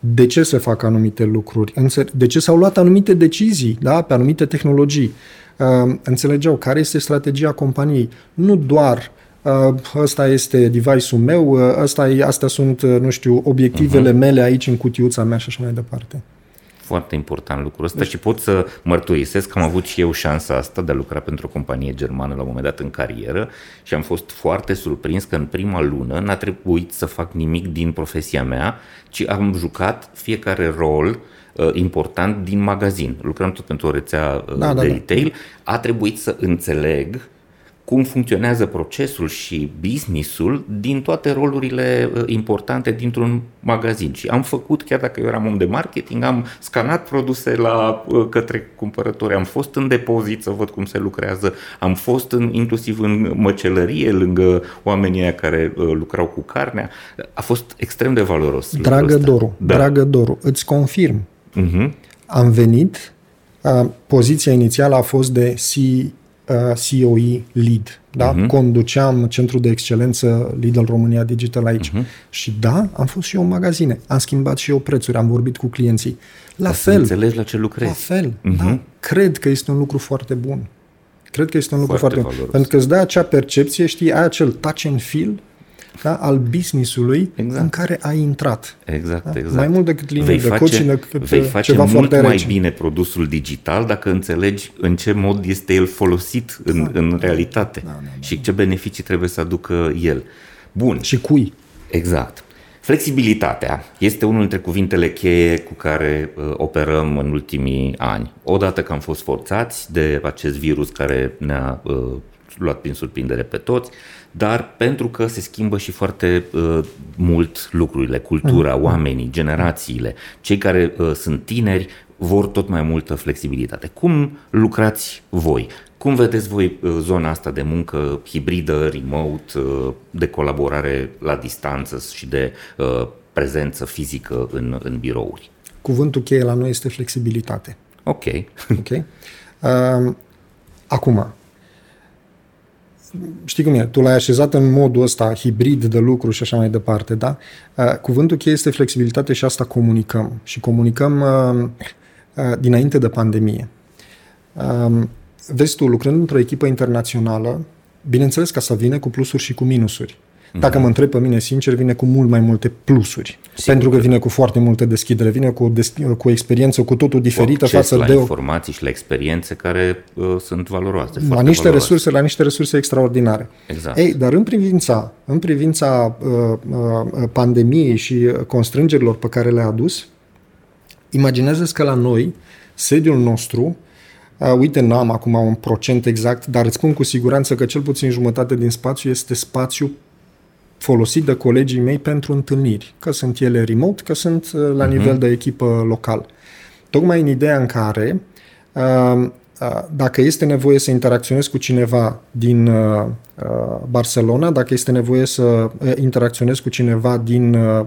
de ce se fac anumite lucruri, de ce s-au luat anumite decizii da, pe anumite tehnologii. Uh, înțelegeau care este strategia companiei. Nu doar uh, ăsta este device-ul meu, uh, ăsta e, astea sunt, nu știu, obiectivele uh-huh. mele aici în cutiuța mea și așa mai departe foarte important lucrul ăsta deci... și pot să mărturisesc că am avut și eu șansa asta de a lucra pentru o companie germană la un moment dat în carieră și am fost foarte surprins că în prima lună n-a trebuit să fac nimic din profesia mea, ci am jucat fiecare rol uh, important din magazin. Lucram tot pentru o rețea uh, da, de da, da. retail. Da. A trebuit să înțeleg cum funcționează procesul și businessul din toate rolurile uh, importante dintr-un magazin. Și am făcut, chiar dacă eu eram om de marketing, am scanat produse la uh, către cumpărători, am fost în depozit să văd cum se lucrează, am fost în, inclusiv în măcelărie lângă oamenii aia care uh, lucrau cu carnea. A fost extrem de valoros. Dragă Doru, da. dragă Doru, îți confirm. Uh-huh. Am venit, poziția inițială a fost de uh, COE lead. Da? Uh-huh. Conduceam centrul de excelență Lidl România Digital aici. Uh-huh. Și da, am fost și eu în magazine. Am schimbat și eu prețuri, am vorbit cu clienții. La Ca fel. Să înțelegi la ce lucrezi. La fel, uh-huh. da. Cred că este un lucru foarte bun. Cred că este un lucru foarte, foarte bun. Pentru că îți dă acea percepție, știi, ai acel touch and feel da, al businessului exact. în care ai intrat. Exact, da? exact. Mai mult decât linii de coaching, decât vei face ceva mult mai rece. bine produsul digital dacă înțelegi în ce mod este el folosit în, da. în realitate da, da, da, și ce beneficii trebuie să aducă el. Bun. Și cui. Exact. Flexibilitatea este unul dintre cuvintele cheie cu care uh, operăm în ultimii ani. Odată că am fost forțați de acest virus care ne-a uh, luat prin surprindere pe toți, dar pentru că se schimbă și foarte uh, mult lucrurile, cultura, mm. oamenii, generațiile. Cei care uh, sunt tineri vor tot mai multă flexibilitate. Cum lucrați voi? Cum vedeți voi uh, zona asta de muncă hibridă, remote, uh, de colaborare la distanță și de uh, prezență fizică în, în birouri? Cuvântul cheie la noi este flexibilitate. Ok. Ok. Uh, acum, știi cum e, tu l-ai așezat în modul ăsta hibrid de lucru și așa mai departe, da? Uh, cuvântul cheie este flexibilitate și asta comunicăm. Și comunicăm uh, uh, dinainte de pandemie. Um, vezi tu, lucrând într-o echipă internațională, bineînțeles că asta vine cu plusuri și cu minusuri. Dacă mă întreb pe mine sincer, vine cu mult mai multe plusuri. Sigur pentru că că vine cu foarte multă deschidere, vine cu o, des- cu o experiență cu totul diferită Acces față la de o, informații și la experiențe care uh, sunt valoroase. la foarte niște valoroase. resurse, la niște resurse extraordinare. Exact. Ei, dar în privința, în privința uh, uh, pandemiei și uh, constrângerilor pe care le-a adus, imaginează că la noi, sediul nostru, uh, uite, n-am acum un procent exact, dar îți spun cu siguranță că cel puțin jumătate din spațiu este spațiu folosit de colegii mei pentru întâlniri, că sunt ele remote, că sunt uh, la uh-huh. nivel de echipă local. Tocmai în ideea în care uh, uh, dacă este nevoie să interacționez cu cineva din uh, uh, Barcelona, dacă este nevoie să uh, interacționez cu cineva din uh,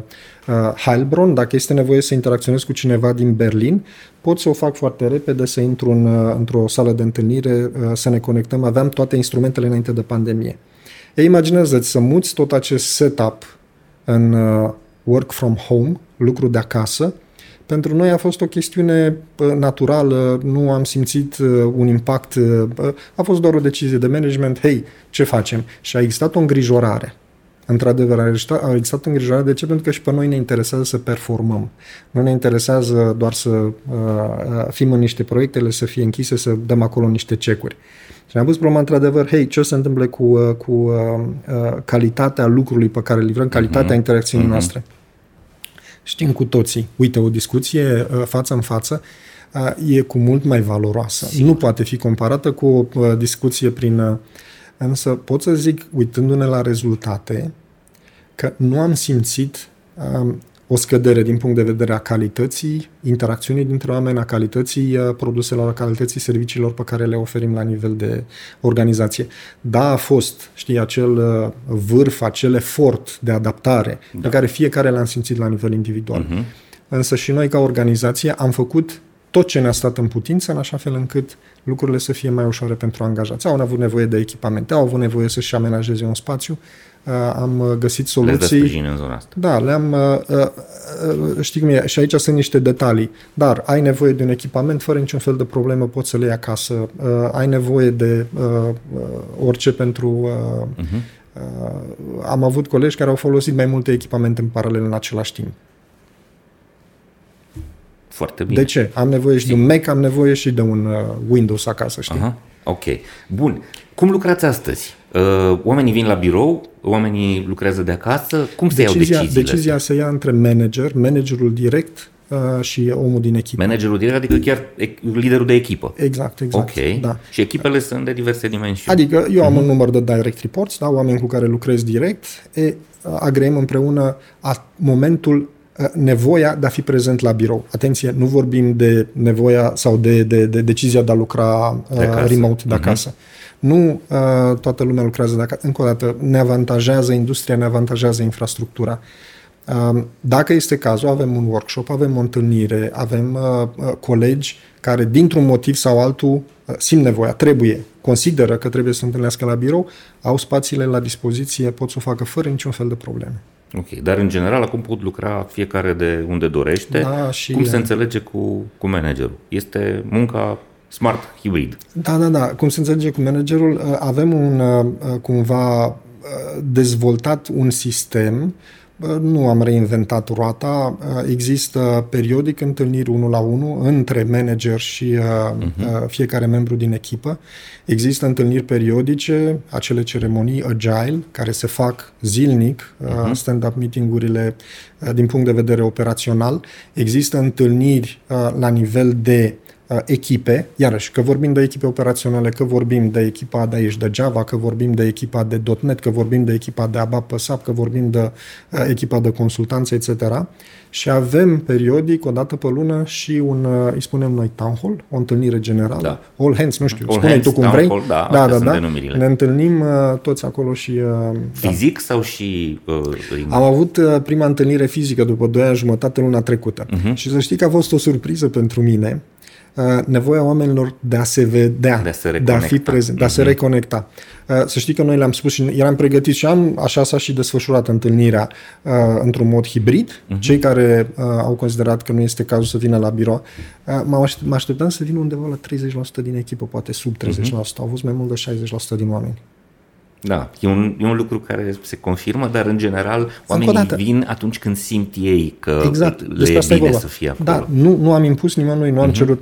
uh, Heilbronn, dacă este nevoie să interacționez cu cineva din Berlin, pot să o fac foarte repede, să intru în, uh, într-o sală de întâlnire, uh, să ne conectăm. Aveam toate instrumentele înainte de pandemie. Ei, imaginează-ți să muți tot acest setup în uh, work from home, lucru de acasă. Pentru noi a fost o chestiune uh, naturală, nu am simțit uh, un impact, uh, a fost doar o decizie de management, hei, ce facem? Și a existat o îngrijorare. Într-adevăr, a existat, a existat îngrijorare. De ce? Pentru că și pe noi ne interesează să performăm. Nu ne interesează doar să uh, uh, fim în niște proiectele, să fie închise, să dăm acolo niște cecuri. Și am pus problema într-adevăr, hei, ce o să se întâmple cu, uh, cu uh, uh, calitatea lucrului pe care îl livrăm, calitatea uh-huh. interacțiunii uh-huh. noastre. Știm cu toții, uite, o discuție uh, față în față uh, e cu mult mai valoroasă. Sigur. Nu poate fi comparată cu o uh, discuție prin... Uh, însă pot să zic, uitându-ne la rezultate, că nu am simțit uh, o scădere din punct de vedere a calității interacțiunii dintre oameni, a calității uh, produselor, a calității serviciilor pe care le oferim la nivel de organizație. Da, a fost, știi, acel uh, vârf, acel efort de adaptare da. pe care fiecare l-am simțit la nivel individual. Uh-huh. Însă și noi ca organizație am făcut tot ce ne-a stat în putință, în așa fel încât lucrurile să fie mai ușoare pentru angajați. Au avut nevoie de echipamente, au avut nevoie să-și amenajeze un spațiu, uh, am găsit soluții. Le în zona asta. Da, le-am, uh, uh, știi cum e, și aici sunt niște detalii, dar ai nevoie de un echipament, fără niciun fel de problemă poți să le iei acasă, ai nevoie de orice pentru... Uh-huh. Am avut colegi care au folosit mai multe echipamente în paralel în același timp. Foarte bine. De ce? Am nevoie și Sim. de un Mac, am nevoie și de un uh, Windows acasă, știi? Aha, ok. Bun. Cum lucrați astăzi? Uh, oamenii vin la birou, oamenii lucrează de acasă, cum se decizia, iau deciziile? Decizia se ia între manager, managerul direct uh, și omul din echipă. Managerul direct, adică chiar liderul de echipă. Exact, exact. Ok. Da. Și echipele sunt de diverse dimensiuni. Adică eu am uh-huh. un număr de direct reports, da, oameni cu care lucrez direct, e, agreem împreună a, momentul nevoia de a fi prezent la birou. Atenție, nu vorbim de nevoia sau de, de, de decizia de a lucra de uh, remote de acasă. Uh-huh. Nu uh, toată lumea lucrează de acasă. Încă o dată, ne avantajează industria, ne avantajează infrastructura. Uh, dacă este cazul, avem un workshop, avem o întâlnire, avem uh, uh, colegi care, dintr-un motiv sau altul, uh, simt nevoia, trebuie, consideră că trebuie să se întâlnească la birou, au spațiile la dispoziție, pot să o facă fără niciun fel de probleme. Ok, dar în general acum pot lucra fiecare de unde dorește. Da, și cum se înțelege cu, cu managerul? Este munca smart hibrid. Da, da, da. Cum se înțelege cu managerul? Avem un cumva dezvoltat un sistem nu am reinventat roata, există periodic întâlniri unul la unul între manager și uh-huh. fiecare membru din echipă. Există întâlniri periodice, acele ceremonii agile, care se fac zilnic, uh-huh. stand-up meeting-urile din punct de vedere operațional. Există întâlniri la nivel de echipe, iarăși, că vorbim de echipe operaționale, că vorbim de echipa de aici de Java, că vorbim de echipa de .NET, că vorbim de echipa de ABAP PSAP, că vorbim de uh, echipa de consultanță, etc. Și avem periodic, o dată pe lună, și un, uh, îi spunem noi, town hall, o întâlnire generală, da. all hands, nu știu, all spune hands, tu cum vrei. Hall, da, da, da, da. Denumirile. Ne întâlnim uh, toți acolo și... Uh, Fizic da. sau și... Uh, Am avut uh, prima întâlnire fizică după 2 ani jumătate luna trecută. Uh-huh. Și să știi că a fost o surpriză pentru mine, Uh, nevoia oamenilor de a se vedea, de a, se de a fi prezent, de a se mhm. reconecta. Uh, să știi că noi le-am spus și eram pregătiți și am, așa s-a și desfășurat întâlnirea uh, într-un mod hibrid. Uh-huh. Cei care uh, au considerat că nu este cazul să vină la birou, uh, mă, aștept, mă așteptam să vină undeva la 30% din echipă, poate sub 30%. Uh-huh. Au fost mai mult de 60% din oameni. Da, e un, e un lucru care se confirmă, dar în general oamenii dată, vin atunci când simt ei că exact, le e bine să fie acolo. Da, nu, nu am impus nimănui, nu am uh-huh. cerut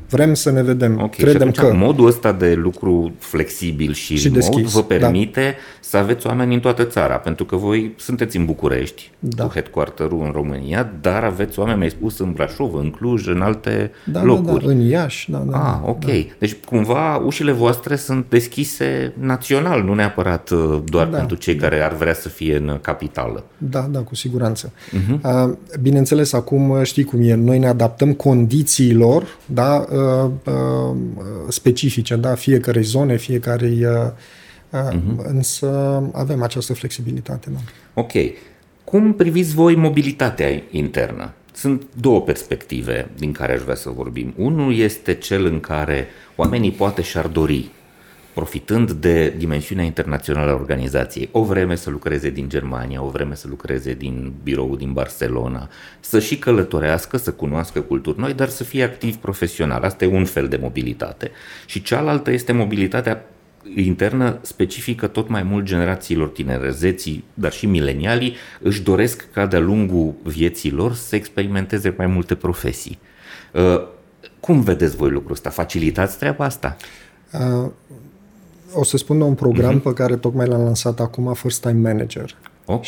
Vrem să ne vedem. Okay, Credem și că modul ăsta de lucru flexibil și, și remote deschis, vă da. permite da. să aveți oameni în toată țara, pentru că voi sunteți în București, da. cu headquarter-ul în România, dar aveți oameni, mai spus, în Brașov, în Cluj, în alte da, locuri. Da, da, în Iași. Da, da, ah, ok. Da. Deci cumva ușile voastre sunt deschise național, nu neapărat uh, doar da, pentru cei da. care ar vrea să fie în capitală. Da, da, cu siguranță. Uh-huh. Bineînțeles, acum știi cum e, noi ne adaptăm condițiilor, da, Uh, uh, specifice, da, fiecarei zone, fiecarei... Uh, uh-huh. Însă avem această flexibilitate. Da. Ok. Cum priviți voi mobilitatea internă? Sunt două perspective din care aș vrea să vorbim. Unul este cel în care oamenii poate și-ar dori profitând de dimensiunea internațională a organizației, o vreme să lucreze din Germania, o vreme să lucreze din birou din Barcelona, să și călătorească, să cunoască culturi noi, dar să fie activ profesional. Asta e un fel de mobilitate. Și cealaltă este mobilitatea internă specifică tot mai mult generațiilor tinere, zeții, dar și milenialii, își doresc ca de-a lungul vieții lor să experimenteze mai multe profesii. Uh, cum vedeți voi lucrul ăsta? Facilitați treaba asta? Uh, o să spun de un program uh-huh. pe care tocmai l-am lansat acum, First Time Manager. Ok.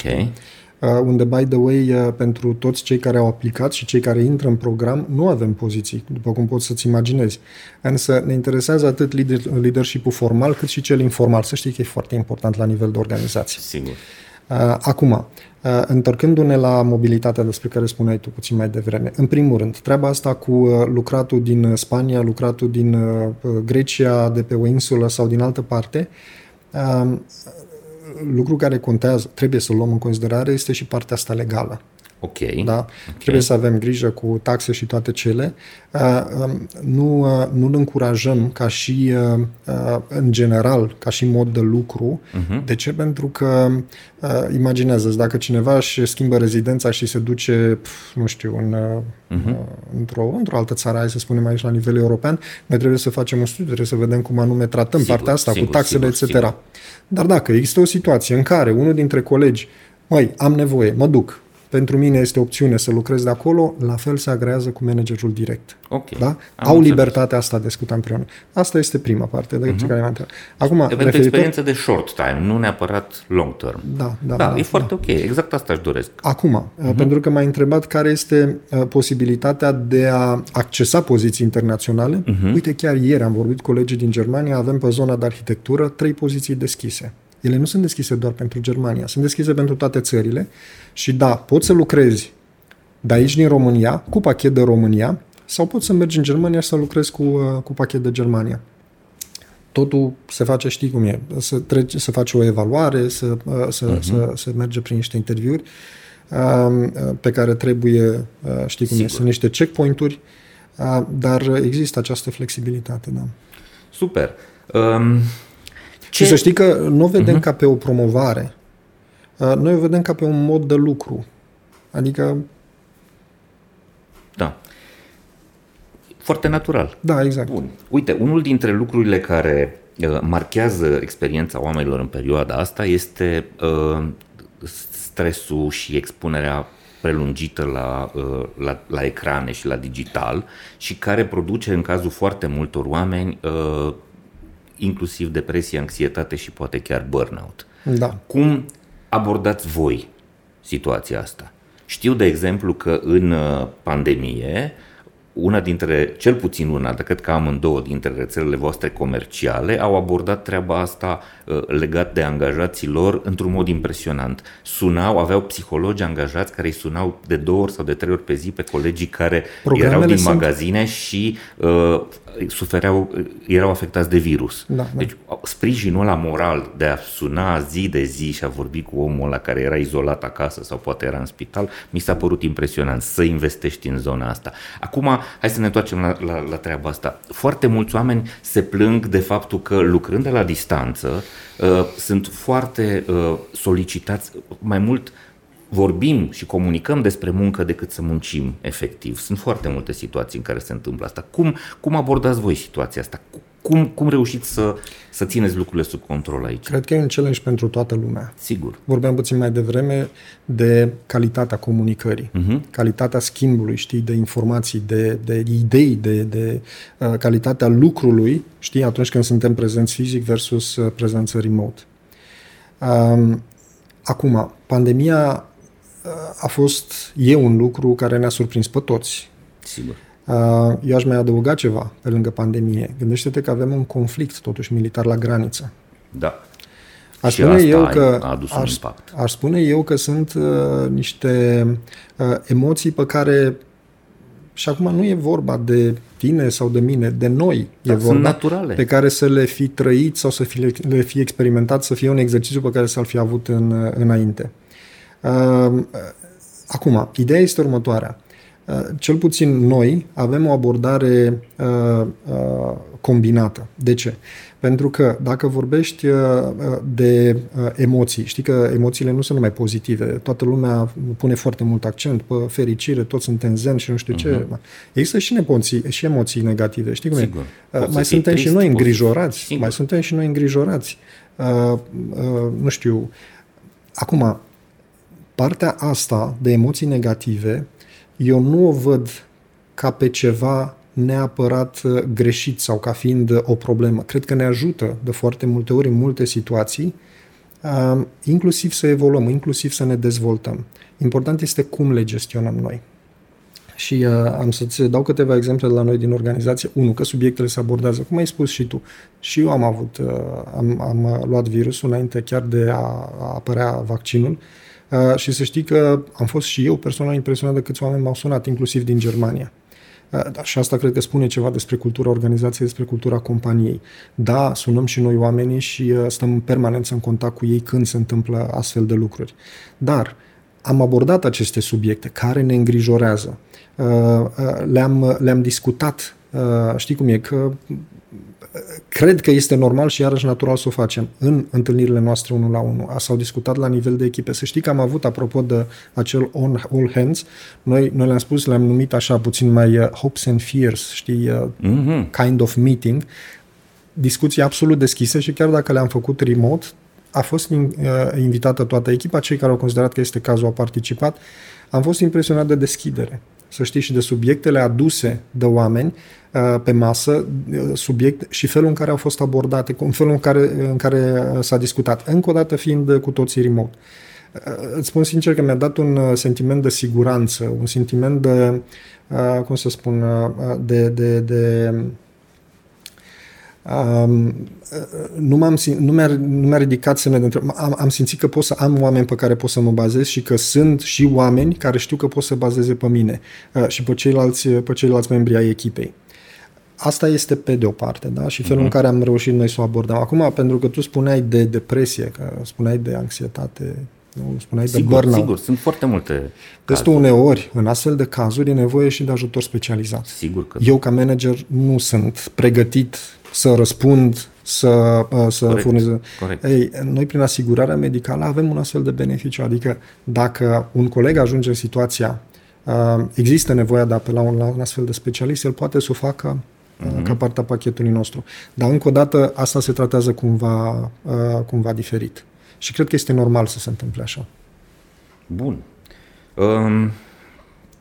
Uh, unde, by the way, uh, pentru toți cei care au aplicat și cei care intră în program, nu avem poziții, după cum poți să-ți imaginezi. Însă ne interesează atât leader, leadership-ul formal, cât și cel informal. Să știi că e foarte important la nivel de organizație. Sigur. Uh, acum, uh, întorcându-ne la mobilitatea despre care spuneai tu puțin mai devreme, în primul rând, treaba asta cu uh, lucratul din Spania, lucratul din Grecia, de pe o insulă sau din altă parte, lucru care contează, trebuie să luăm în considerare, este și partea asta legală. Ok. Da? Okay. Trebuie să avem grijă cu taxe și toate cele. Uh, um, nu, uh, nu-l încurajăm ca și, uh, în general, ca și mod de lucru. Uh-huh. De ce? Pentru că, imaginează dacă cineva își schimbă rezidența și se duce, nu știu, în, uh-huh. într-o, într-o altă țară, hai să spunem aici la nivel european, noi trebuie să facem un studiu, trebuie să vedem cum anume tratăm sigur, partea asta sigur, cu taxele, sigur, etc. Sigur. Dar dacă există o situație în care unul dintre colegi, măi, am nevoie, mă duc, pentru mine este opțiune să lucrez de acolo, la fel se agrează cu managerul direct. Okay. Da? Am Au înțeles. libertatea asta de discuta împreună. Asta este prima parte de uh-huh. care am Acum, Eventual referitor... experiență de short time, nu neapărat long term. Da, da, da, da e da. foarte ok. Exact asta își doresc. Acum, uh-huh. pentru că m-ai întrebat care este uh, posibilitatea de a accesa poziții internaționale. Uh-huh. Uite, chiar ieri am vorbit cu colegii din Germania, avem pe zona de arhitectură trei poziții deschise. Ele nu sunt deschise doar pentru Germania, sunt deschise pentru toate țările și da, poți să lucrezi de aici din România, cu pachet de România, sau poți să mergi în Germania și să lucrezi cu, uh, cu pachet de Germania. Totul se face, știi cum e, să, trece, să faci o evaluare, să, uh, să, uh-huh. să, să merge prin niște interviuri um, uh, pe care trebuie, știi cum Sigur. e, sunt niște checkpoint-uri, dar există această flexibilitate, da. Super. Um, ce... Și să știi că nu o vedem uh-huh. ca pe o promovare. Uh, noi o vedem ca pe un mod de lucru. Adică... Da. Foarte natural. Da, exact. Bun. Uite, unul dintre lucrurile care uh, marchează experiența oamenilor în perioada asta este uh, stresul și expunerea prelungită la, uh, la, la ecrane și la digital și care produce în cazul foarte multor oameni uh, inclusiv depresie, anxietate și poate chiar burnout. Da. Cum abordați voi situația asta? Știu, de exemplu, că în uh, pandemie una dintre, cel puțin una, de cred că amândouă dintre rețelele voastre comerciale au abordat treaba asta uh, legat de angajații lor într-un mod impresionant. Sunau, aveau psihologi angajați care îi sunau de două ori sau de trei ori pe zi pe colegii care erau din sunt... magazine și uh, sufereau, erau afectați de virus. Da, da. Deci sprijinul ăla moral de a suna zi de zi și a vorbi cu omul ăla care era izolat acasă sau poate era în spital, mi s-a părut impresionant să investești în zona asta. Acum, hai să ne întoarcem la, la, la treaba asta. Foarte mulți oameni se plâng de faptul că lucrând de la distanță uh, sunt foarte uh, solicitați mai mult vorbim și comunicăm despre muncă decât să muncim efectiv. Sunt foarte multe situații în care se întâmplă asta. Cum, cum abordați voi situația asta? Cum, cum reușiți să, să țineți lucrurile sub control aici? Cred că e un challenge pentru toată lumea. Sigur. Vorbeam puțin mai devreme de calitatea comunicării, Mhm. uh-huh. calitatea schimbului, știi, de informații, de, de idei, de, de uh, calitatea lucrului, știi, atunci când suntem prezenți fizic versus uh, prezență remote. Um, acum, pandemia uh, a fost, e un lucru care ne-a surprins pe toți. Sigur. Uh, eu aș mai adăuga ceva pe lângă pandemie. Gândește-te că avem un conflict totuși militar la graniță. Da. Aș Și spune asta eu a- că a adus un aș, impact. aș spune eu că sunt uh, niște uh, emoții pe care și acum nu e vorba de tine sau de mine, de noi Da, e sunt vorba naturale. pe care să le fi trăit sau să fi, le fi experimentat, să fie un exercițiu pe care să-l fi avut în, uh, înainte. Uh, acum, ideea este următoarea. Uh, cel puțin noi avem o abordare uh, uh, combinată. De ce? Pentru că dacă vorbești uh, uh, de uh, emoții, știi că emoțiile nu sunt numai pozitive, toată lumea pune foarte mult accent pe fericire, toți suntem zen și nu știu ce. Există și, emoții, și emoții negative, știi cum Sigur. e? Poți Uh, să mai fii suntem trist, și noi poți să- îngrijorați, Sigur. mai suntem și noi îngrijorați. Uh, uh, nu știu, acum, partea asta de emoții negative, eu nu o văd ca pe ceva neapărat uh, greșit sau ca fiind uh, o problemă. Cred că ne ajută de foarte multe ori în multe situații, uh, inclusiv să evoluăm, inclusiv să ne dezvoltăm. Important este cum le gestionăm noi. Și uh, am să-ți dau câteva exemple de la noi din organizație. Unu, că subiectele se abordează, cum ai spus și tu. Și eu am avut, uh, am, am uh, luat virusul înainte chiar de a, a apărea vaccinul. Uh, și să știi că am fost și eu personal impresionat de câți oameni m-au sunat, inclusiv din Germania. Uh, da, și asta cred că spune ceva despre cultura organizației, despre cultura companiei. Da, sunăm și noi oamenii și uh, stăm în permanență în contact cu ei când se întâmplă astfel de lucruri. Dar am abordat aceste subiecte care ne îngrijorează. Uh, uh, Le-am, le-am discutat. Uh, Știi cum e? Că uh, cred că este normal și iarăși natural să o facem în întâlnirile noastre unul la unul. S-au discutat la nivel de echipe. Să știi că am avut, apropo de acel on all hands, noi, noi le-am spus, le-am numit așa puțin mai uh, hopes and fears, știi, uh, Mhm. kind of meeting, discuții absolut deschise și chiar dacă le-am făcut remote, a fost in, uh, invitată toată echipa, cei care au considerat că este cazul au participat. Am fost impresionat de deschidere, să știi, și de subiectele aduse de oameni uh, pe masă, uh, subiect și felul în care au fost abordate, cu felul în care, în care uh, s-a discutat, încă o dată fiind uh, cu toții remote. Uh, Îți spun sincer că mi-a dat un uh, sentiment de siguranță, un sentiment de, uh, cum să spun, uh, de, de, de Um, nu, m-am, sim- nu, mi-a, nu mi-a ridicat semne de întrebare. Am, am simțit că pot să am oameni pe care pot să mă bazez și că sunt și oameni care știu că pot să bazeze pe mine uh, și pe ceilalți, pe ceilalți membri ai echipei. Asta este pe de o parte, da? Și felul uh-huh. în care am reușit noi să o abordăm. Acum, pentru că tu spuneai de depresie, că spuneai de anxietate, nu? spuneai de Sigur, burnout. sigur, sunt foarte multe Deci tu cazuri. uneori, în astfel de cazuri, e nevoie și de ajutor specializat. Sigur că Eu, ca manager, nu sunt pregătit să răspund, să, uh, să Corect, furnizez. corect. Ei, noi, prin asigurarea medicală, avem un astfel de beneficiu. Adică, dacă un coleg ajunge în situația, uh, există nevoia de a apela un- la un astfel de specialist, el poate să o facă uh, ca parte a pachetului nostru. Dar, încă o dată, asta se tratează cumva, uh, cumva diferit. Și cred că este normal să se întâmple așa. Bun. Um,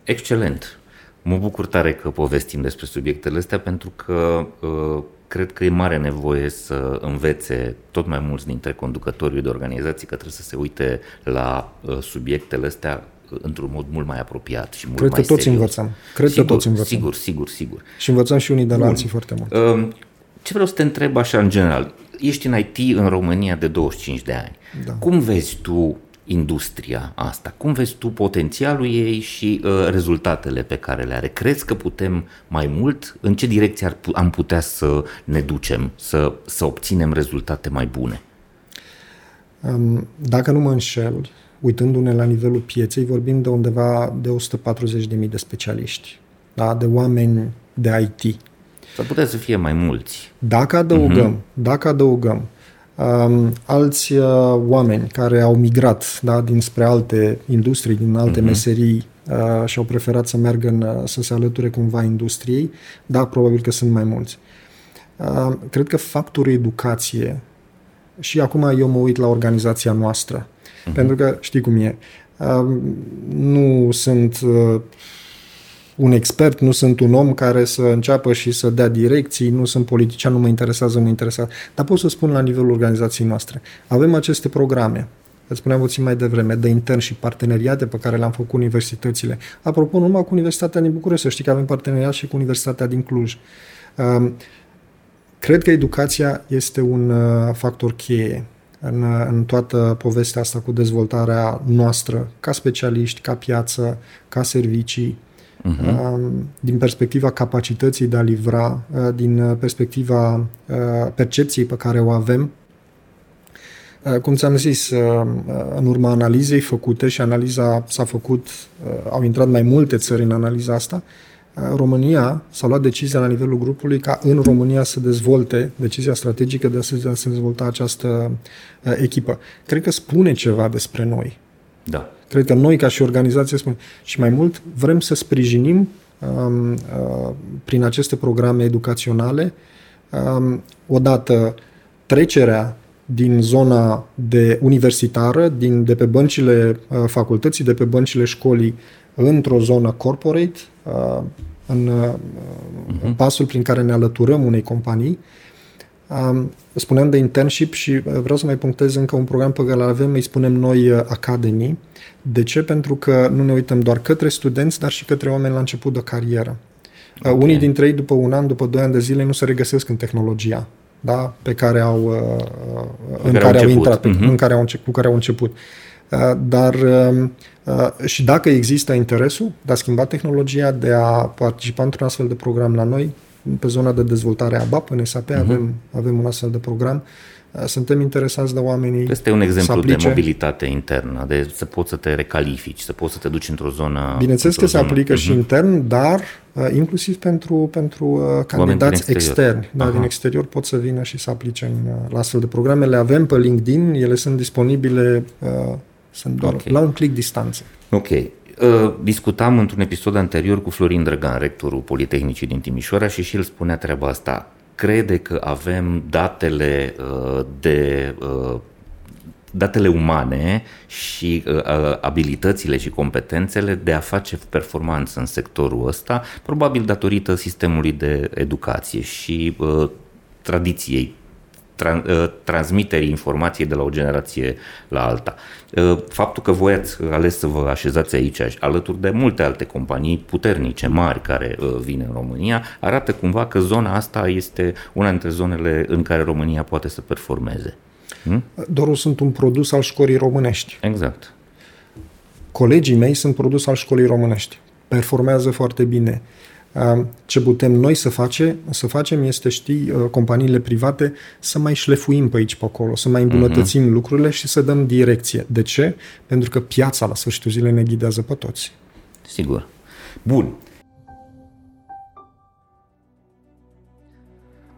excelent. Mă bucur tare că povestim despre subiectele astea pentru că uh, cred că e mare nevoie să învețe tot mai mulți dintre conducătorii de organizații că trebuie să se uite la uh, subiectele astea uh, într-un mod mult mai apropiat și mult Cred că mai toți serios. învățăm. Cred că sigur, toți învățăm. Sigur, sigur, sigur. Și învățăm și unii de la alții foarte mult. Um, Ce vreau să te întreb așa în general? Ești în IT în România de 25 de ani. Da. Cum vezi tu industria asta? Cum vezi tu potențialul ei și uh, rezultatele pe care le are? Crezi că putem mai mult? În ce direcție ar, pu- am putea să ne ducem, să, să obținem rezultate mai bune? Um, Dacă nu mă înșel, uitându-ne la nivelul pieței, vorbim de undeva de 140.000 de specialiști, da? de oameni de IT. S-ar putea să fie mai mulți. Dacă adăugăm, uh-huh. dacă adăugăm um, alți uh, oameni care au migrat da, dinspre alte industrii, din alte uh-huh. meserii uh, și au preferat să meargă în, uh, să se alăture cumva industriei, da, probabil că sunt mai mulți. Uh, cred că factorul educație, și acum eu mă uit la organizația noastră, uh-huh. pentru că știi cum e, uh, nu sunt uh, un expert, nu sunt un om care să înceapă și să dea direcții, nu sunt politician, nu mă interesează, nu mă interesează. Dar pot să spun la nivelul organizației noastre. Avem aceste programe, îți spuneam puțin mai devreme, de intern și parteneriate pe care le-am făcut universitățile. Apropo, numai cu Universitatea din București, să știi că avem parteneriat și cu Universitatea din Cluj. Um, cred că educația este un uh, factor cheie în, uh, în toată povestea asta cu dezvoltarea noastră, ca specialiști, ca piață, ca servicii, uh-huh. din perspectiva capacității de a livra, uh, din perspectiva percepției pe care o avem Uh, cum ți-am zis, uh, uh, în urma analizei făcute și analiza s-a făcut, au intrat mai multe țări în analiza asta, România s-a luat decizia la nivelul grupului ca în România să dezvolte, decizia strategică de a se, de a se dezvolta această echipă. Cred că spune ceva despre noi. Da. Cred că noi, ca și organizație, spune. Și mai mult, vrem să sprijinim um, uh, prin aceste programe educaționale um, odată trecerea din zona de universitară, din, de pe băncile uh, facultății, de pe băncile școlii, într-o zonă corporate, uh, în, uh, uh-huh. pasul prin care ne alăturăm unei companii. Um, spuneam de internship și uh, vreau să mai punctez încă un program pe care îl avem, îi spunem noi uh, Academy. De ce? Pentru că nu ne uităm doar către studenți, dar și către oameni la început de carieră. Okay. Unii dintre ei, după un an, după doi ani de zile, nu se regăsesc în tehnologia da? pe care au, uh, în care, care au, au intrat, uh-huh. în care au început, cu care au început. Uh, dar um, uh, și dacă există interesul de a schimba tehnologia, de a participa într-un astfel de program la noi, pe zona de dezvoltare a BAP, în SAP, uh-huh. avem, avem un astfel de program, Uh, suntem interesați de oamenii Este un exemplu de mobilitate internă, de să poți să te recalifici, să poți să te duci într-o zonă... Bineînțeles într-o că zonă. se aplică uh-huh. și mhm. intern, dar uh, inclusiv pentru, pentru uh, candidați externi. Da, din exterior pot să vină și să aplice în, uh, la astfel de programe. Le avem pe LinkedIn, ele sunt disponibile, uh, sunt doar okay. la un click distanță. Ok. Uh, discutam într-un episod anterior cu Florin Drăgan, rectorul Politehnicii din Timișoara și și el spunea treaba asta. Crede că avem datele uh, de uh, datele umane și uh, abilitățile și competențele de a face performanță în sectorul ăsta, probabil datorită sistemului de educație și uh, tradiției tra- uh, transmiterii informației de la o generație la alta. Uh, faptul că voi ați ales să vă așezați aici alături de multe alte companii puternice, mari, care uh, vin în România, arată cumva că zona asta este una dintre zonele în care România poate să performeze. Hmm? Doar sunt un produs al școlii românești. Exact. Colegii mei sunt produs al școlii românești. Performează foarte bine. Ce putem noi să, face, să facem este, știi, uh, companiile private să mai șlefuim pe aici, pe acolo, să mai îmbunătățim uh-huh. lucrurile și să dăm direcție. De ce? Pentru că piața la sfârșitul zilei ne ghidează pe toți. Sigur. Bun.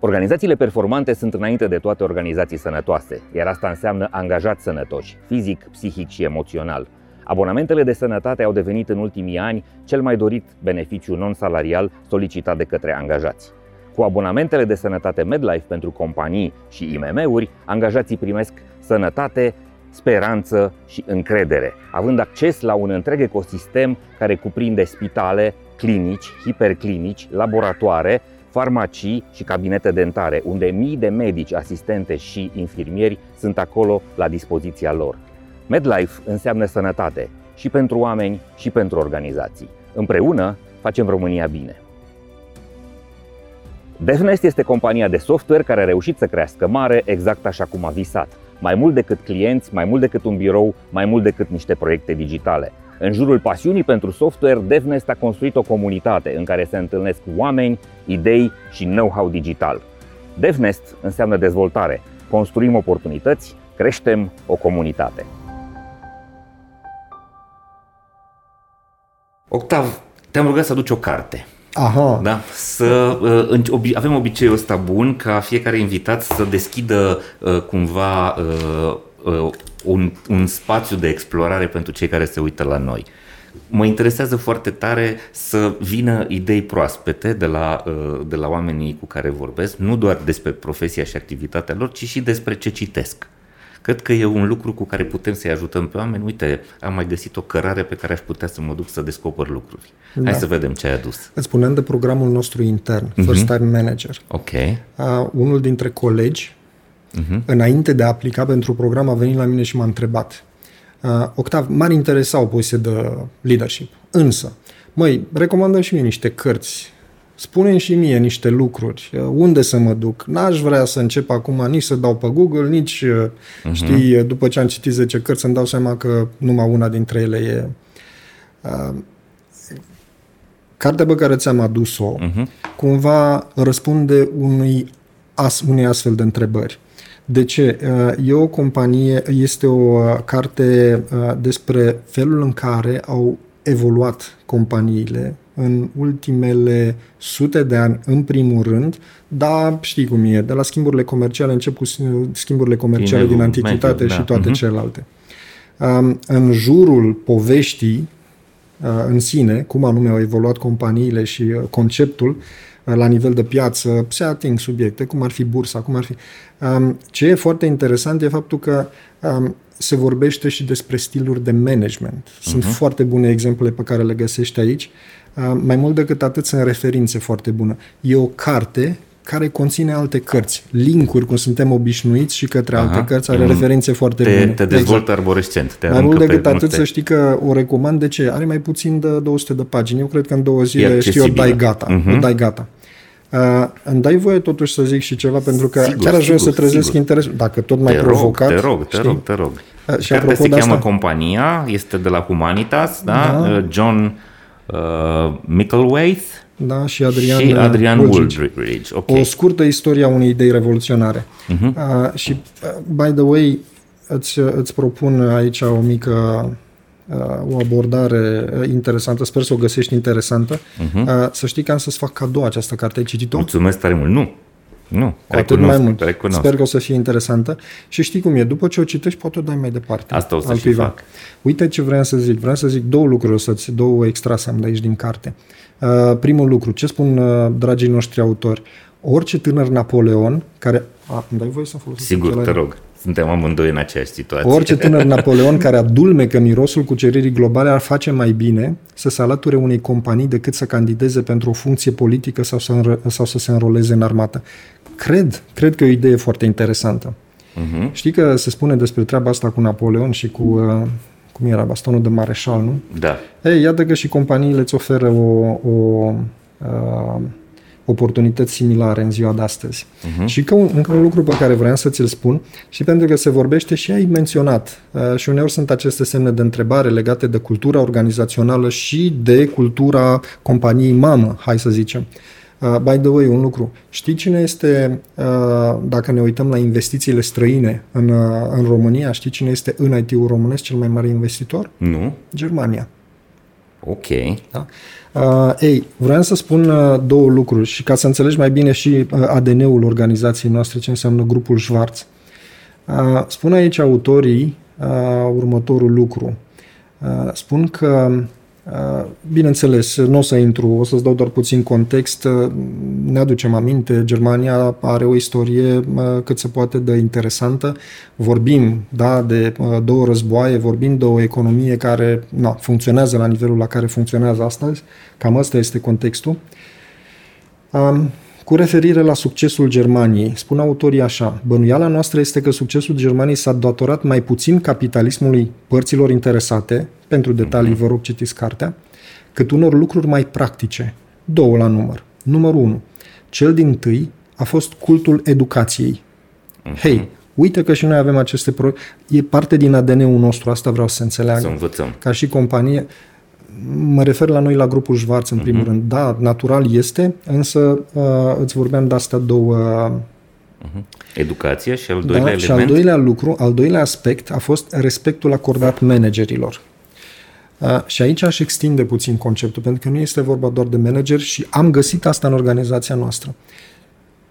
Organizațiile performante sunt înainte de toate organizații sănătoase, iar asta înseamnă angajați sănătoși, fizic, psihic și emoțional – Abonamentele de sănătate au devenit în ultimii ani cel mai dorit beneficiu non-salarial solicitat de către angajați. Cu abonamentele de sănătate MedLife pentru companii și IMM-uri, angajații primesc sănătate, speranță și încredere, având acces la un întreg ecosistem care cuprinde spitale, clinici, hiperclinici, laboratoare, farmacii și cabinete dentare, unde mii de medici, asistente și infirmieri sunt acolo la dispoziția lor. MedLife înseamnă sănătate și pentru oameni și pentru organizații. Împreună facem România bine. DevNest este compania de software care a reușit să crească mare exact așa cum a visat. Mai mult decât clienți, mai mult decât un birou, mai mult decât niște proiecte digitale. În jurul pasiunii pentru software, DevNest a construit o comunitate în care se întâlnesc oameni, idei și know-how digital. DevNest înseamnă dezvoltare. Construim oportunități, creștem o comunitate. Octav, te-am rugat să aduci o carte. Aha. Da? Să uh, avem obiceiul ăsta bun ca fiecare invitat să deschidă uh, cumva uh, uh, un, un spațiu de explorare pentru cei care se uită la noi. mă interesează foarte tare să vină idei proaspete de la, uh, de la oamenii cu care vorbesc, nu doar despre profesia și activitatea lor, ci și despre ce citesc. Cred că e un lucru cu care putem să-i ajutăm pe oameni. Uite, am mai găsit o cărare pe care aș putea să mă duc să descoper lucruri. Da. Hai să vedem ce ai adus. Îți spuneam de programul nostru intern, uh-huh. First Time Manager. Ok. Uh, unul dintre colegi, uh-huh. înainte de a aplica pentru program, a venit la mine și m-a întrebat. Uh, Octav, m-ar interesa o poziție de leadership, însă, măi, recomandă și mie niște cărți spune și mie niște lucruri, unde să mă duc. N-aș vrea să încep acum nici să dau pe Google, nici, uh-huh. știi, după ce am citit 10 cărți, să-mi dau seama că numai una dintre ele e... Uh, cartea pe care ți-am adus-o, uh-huh. cumva răspunde unui as, unei astfel de întrebări. De ce? Uh, e o companie, este o uh, carte uh, despre felul în care au evoluat companiile în ultimele sute de ani, în primul rând, dar știi cum e, de la schimburile comerciale încep cu schimburile comerciale din antichitate mediu, și da. toate uh-huh. celelalte. Um, în jurul poveștii uh, în sine, cum anume au evoluat companiile și uh, conceptul uh, la nivel de piață, se ating subiecte, cum ar fi bursa, cum ar fi... Um, ce e foarte interesant e faptul că um, se vorbește și despre stiluri de management. Sunt uh-huh. foarte bune exemple pe care le găsești aici. Uh, mai mult decât atât sunt referințe foarte bune. E o carte care conține alte cărți, linkuri, cum suntem obișnuiți și către Aha. alte cărți, are mm. referințe foarte te, bune. Te dezvoltă exact. arborescent. Te mai mult decât atât multe. să știi că o recomand. De ce? Are mai puțin de 200 de pagini. Eu cred că în două zile știi o dai gata. Uh-huh. O dai gata. Uh, îmi dai voie totuși să zic și ceva, pentru că sigur, chiar aș vrea să trezesc sigur. interes. Dacă tot mai te provocat... Rog, te rog, te știi? rog, te rog. Uh, și apropo se de cheamă asta... Compania, este de la Humanitas, da? da. Uh, John uh, Mickelwaith da, și Adrian, și Adrian Woolridge. Woolridge. Okay. O scurtă istorie a unei idei revoluționare. Uh-huh. Uh, și, uh, by the way, îți, îți propun aici o mică uh, o abordare uh, interesantă, sper să o găsești interesantă. Uh-huh. Uh, să știi că am să-ți fac cadou această carte. Ai citit-o? Mulțumesc tare mult. Nu. Nu, cu atât mai mult. Recunosc. Sper că o să fie interesantă. Și știi cum e, după ce o citești, poate o dai mai departe. Asta o să și fac. Uite ce vreau să zic. Vreau să zic două lucruri, o să-ți, două extrase am de aici din carte. Uh, primul lucru, ce spun uh, dragii noștri autori? Orice tânăr Napoleon care... A, îmi dai voie să folosesc? Sigur, te rog. Suntem amândoi în aceeași situație. Orice tânăr Napoleon care adulmecă mirosul cuceririi globale ar face mai bine să se alăture unei companii decât să candideze pentru o funcție politică sau să, înro- sau să se înroleze în armată. Cred, cred că e o idee foarte interesantă. Uh-huh. Știi că se spune despre treaba asta cu Napoleon și cu, uh, cum era, bastonul de mareșal, nu? Da. Ei, iată că și companiile îți oferă o, o uh, oportunități similare în ziua de astăzi. Uh-huh. Și că un, încă un lucru pe care vreau să ți-l spun, și pentru că se vorbește și ai menționat, uh, și uneori sunt aceste semne de întrebare legate de cultura organizațională și de cultura companiei mamă, hai să zicem. Uh, by the way, un lucru. Știi cine este, uh, dacă ne uităm la investițiile străine în, uh, în România, știi cine este în IT-ul românesc cel mai mare investitor? Nu. Germania. Ok. Da? Uh, ei, vreau să spun uh, două lucruri și ca să înțelegi mai bine și uh, ADN-ul organizației noastre, ce înseamnă grupul Schwarz. Uh, spun aici autorii uh, următorul lucru. Uh, spun că Uh, bineînțeles, nu o să intru, o să-ți dau doar puțin context. Uh, ne aducem aminte, Germania are o istorie uh, cât se poate de interesantă. Vorbim da, de două războaie, vorbim de o economie care na, funcționează la nivelul la care funcționează astăzi. Cam asta este contextul. Um, cu referire la succesul Germaniei, spun autorii așa, bănuiala noastră este că succesul Germaniei s-a datorat mai puțin capitalismului părților interesate, pentru detalii mhm. vă rog citiți cartea, cât unor lucruri mai practice, două la număr. Numărul 1. Cel din tâi a fost cultul educației. Uh-huh. Hei, uite că și noi avem aceste pro... E parte din ADN-ul nostru, asta vreau să înțeleagă. Să învățăm. Ca și companie, mă refer la noi la grupul Schwarz în primul uh-huh. rând. Da, natural este, însă uh, îți vorbeam de astea două uh-huh. Educația și al doilea da, element? Și al doilea lucru, al doilea aspect a fost respectul acordat managerilor. Uh, și aici aș extinde puțin conceptul, pentru că nu este vorba doar de manager și am găsit asta în organizația noastră.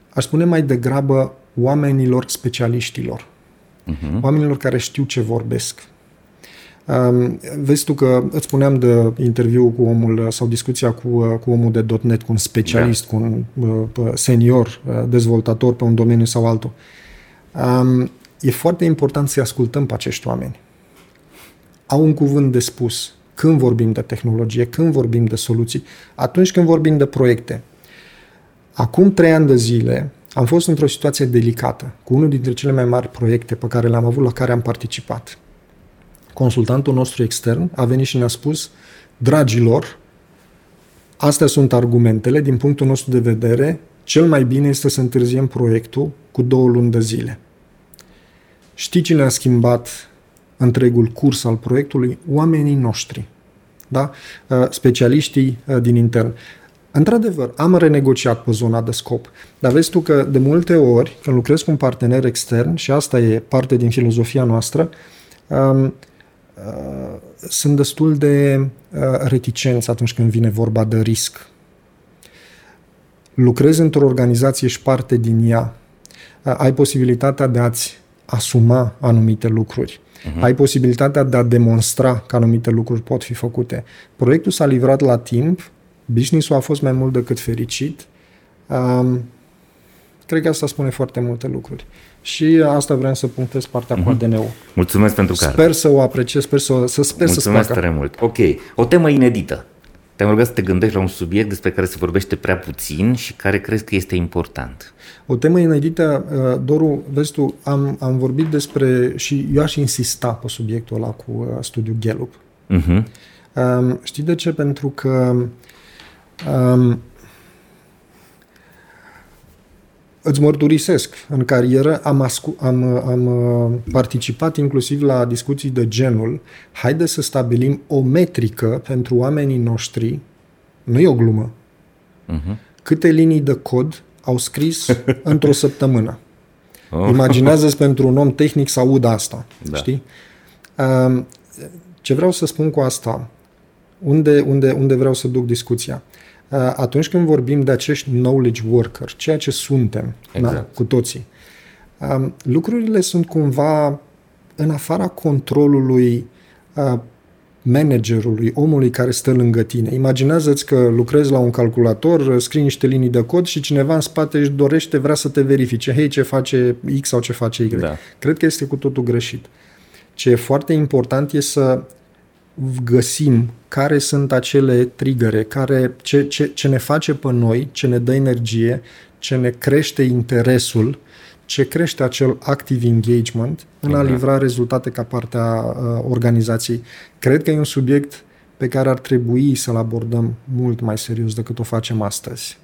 Aș spune mai degrabă oamenilor specialiștilor. Uh-huh. Oamenilor care știu ce vorbesc Um, vezi tu că îți spuneam de interviu cu omul sau discuția cu, cu omul de .NET, cu un specialist, da. cu un uh, senior uh, dezvoltator pe un domeniu sau altul. Um, e foarte important să-i ascultăm pe acești oameni. Au un cuvânt de spus când vorbim de tehnologie, când vorbim de soluții, atunci când vorbim de proiecte. Acum trei ani de zile am fost într-o situație delicată cu unul dintre cele mai mari proiecte pe care le-am avut, la care am participat. Consultantul nostru extern a venit și ne-a spus, dragilor, astea sunt argumentele, din punctul nostru de vedere, cel mai bine este să întârziem proiectul cu două luni de zile. Știi cine a schimbat întregul curs al proiectului? Oamenii noștri, da? Uh, specialiștii uh, din intern. Într-adevăr, am renegociat pe zona de scop, dar vezi tu că de multe ori, când lucrezi cu un partener extern, și asta e parte din filozofia noastră, um, uh, sunt destul de uh, reticenți atunci când vine vorba de risc. Lucrezi într-o organizație și parte din ea, uh, ai posibilitatea de a-ți asuma anumite lucruri. Uh-huh. Ai posibilitatea de a demonstra că anumite lucruri pot fi făcute. Proiectul s-a livrat la timp, business-ul a fost mai mult decât fericit. Um, cred că asta spune foarte multe lucruri. Și asta vreau să punctez partea uh-huh. cu mhm. ADN-ul. Mulțumesc pentru care. Sper să o apreciez, sper să, să sper Mulțumesc să tare mult. Ok, o temă inedită. Te-am rugat să te gândești la un subiect despre care se vorbește prea puțin și care crezi că este important. O temă inedită, uh, Doru, vezi tu, am, am vorbit despre, și eu aș insista pe subiectul ăla cu uh, studiul Gallup. Uh-huh. Um, știi de ce? Pentru că um, îți mărturisesc, în carieră am, ascu- am, am uh, participat inclusiv la discuții de genul haide să stabilim o metrică pentru oamenii noștri, nu e o glumă, uh-huh. câte linii de cod au scris într-o săptămână. Oh. Imaginează-ți pentru un om tehnic să audă asta. Da. Știi? Um, ce vreau să spun cu asta? Unde, unde, unde vreau să duc discuția? Uh, atunci când vorbim de acești knowledge worker, ceea ce suntem exact. da, cu toții, um, lucrurile sunt cumva în afara controlului uh, managerului, omului care stă lângă tine. Imaginează-ți că lucrezi la un calculator, scrii niște linii de cod și cineva în spate își dorește, vrea să te verifice. Hei, ce face X sau ce face Y. Da. Cred că este cu totul greșit. Ce e foarte important e să găsim care sunt acele trigăre, care, ce, ce, ce ne face pe noi, ce ne dă energie, ce ne crește interesul, ce crește acel active engagement în a livra rezultate ca parte a uh, organizației. Cred că e un subiect pe care ar trebui să-l abordăm mult mai serios decât o facem astăzi.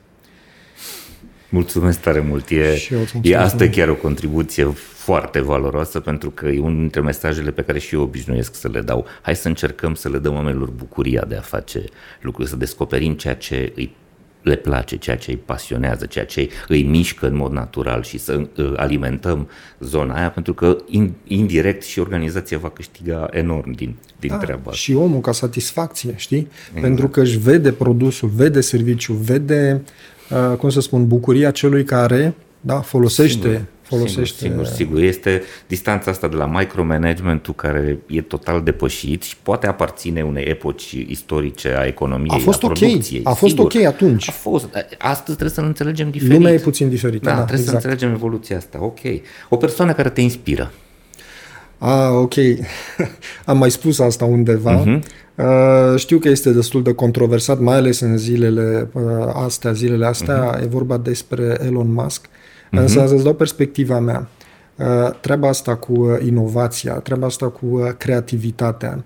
Mulțumesc tare mult. E, e asta chiar o contribuție foarte valoroasă pentru că e unul dintre mesajele pe care și eu obișnuiesc să le dau. Hai să încercăm să le dăm oamenilor bucuria de a face lucruri, să descoperim ceea ce îi le place, ceea ce îi pasionează, ceea ce îi mișcă în mod natural și să uh, alimentăm zona aia, pentru că indirect și organizația va câștiga enorm din, din da, treaba Și omul ca satisfacție, știi? Exact. Pentru că își vede produsul, vede serviciul, vede, uh, cum să spun, bucuria celui care da, folosește Singur folosește. Sigur, sigur, sigur. Este distanța asta de la micromanagementul care e total depășit și poate aparține unei epoci istorice a economiei, a fost a producției. A fost sigur. ok atunci. A fost. Astăzi trebuie să-l înțelegem diferit. Lumea e puțin diferită. Da, da trebuie exact. să înțelegem evoluția asta. Ok. O persoană care te inspiră. Ah, ok. Am mai spus asta undeva. Uh-huh. Uh, știu că este destul de controversat, mai ales în zilele uh, astea, zilele astea, uh-huh. e vorba despre Elon Musk. Uh, Uh-huh. Însă să-ți dau perspectiva mea. Uh, treaba asta cu uh, inovația, treaba asta cu uh, creativitatea,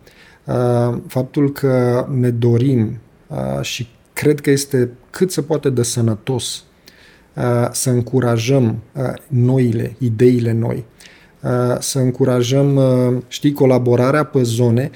faptul că ne dorim și cred că este cât se poate de sănătos să încurajăm noile, ideile noi, să încurajăm, știi, colaborarea pe zone.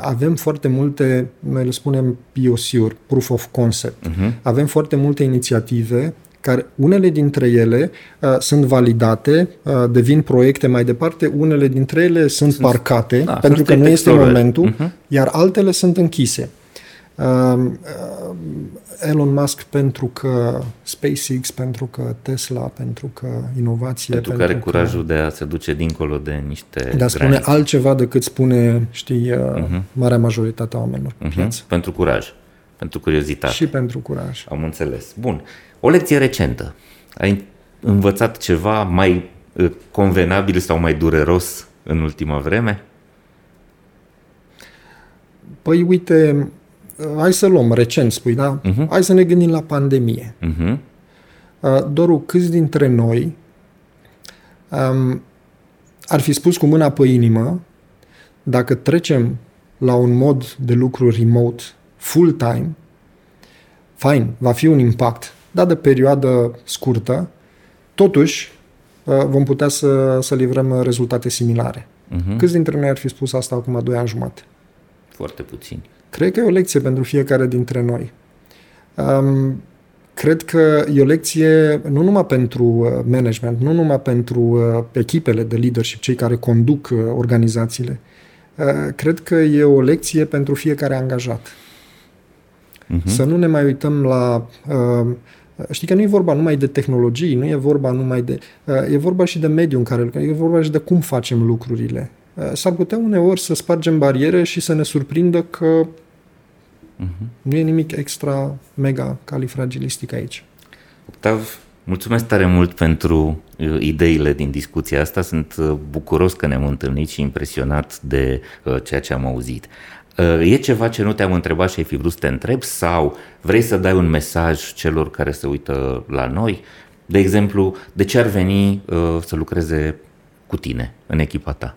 Avem foarte multe, noi le spunem POC-uri, Proof of Concept. Uh-huh. Avem foarte multe inițiative care unele dintre ele uh, sunt validate, uh, devin proiecte mai departe, unele dintre ele sunt, sunt parcate, da, pentru că nu este momentul, uh-huh. iar altele sunt închise. Um, Elon Musk pentru că SpaceX, pentru că Tesla, pentru că inovație. Pentru, pentru că are curajul de a se duce dincolo de niște De a spune granițe. altceva decât spune, știi, uh-huh. marea majoritate a oamenilor uh-huh. Pentru curaj, pentru curiozitate. Și pentru curaj. Am înțeles. Bun. O lecție recentă. Ai învățat ceva mai uh, convenabil sau mai dureros în ultima vreme? Păi uite, hai să luăm recent, spui, da? Uh-huh. Hai să ne gândim la pandemie. Uh-huh. Doru, câți dintre noi um, ar fi spus cu mâna pe inimă dacă trecem la un mod de lucru remote full-time, fine, va fi un impact, dar de perioadă scurtă, totuși uh, vom putea să, să livrăm rezultate similare. Uh-huh. Câți dintre noi ar fi spus asta acum 2 ani jumate? Foarte puțini. Cred că e o lecție pentru fiecare dintre noi. Um, cred că e o lecție nu numai pentru uh, management, nu numai pentru uh, echipele de leadership, cei care conduc uh, organizațiile. Cred că e o lecție pentru fiecare angajat. Uh-huh. Să nu ne mai uităm la. Știi că nu e vorba numai de tehnologii, nu e vorba numai de. E vorba și de mediul în care lucrăm, e vorba și de cum facem lucrurile. S-ar putea uneori să spargem bariere și să ne surprindă că Uh-huh. Nu e nimic extra mega califragilistic aici. Octav, mulțumesc tare mult pentru uh, ideile din discuția asta. Sunt uh, bucuros că ne-am întâlnit și impresionat de uh, ceea ce am auzit. E ceva ce nu te-am întrebat și ai fi vrut să te întreb sau vrei să dai un mesaj celor care se uită la noi? De exemplu, de ce ar veni să lucreze cu tine în echipa ta?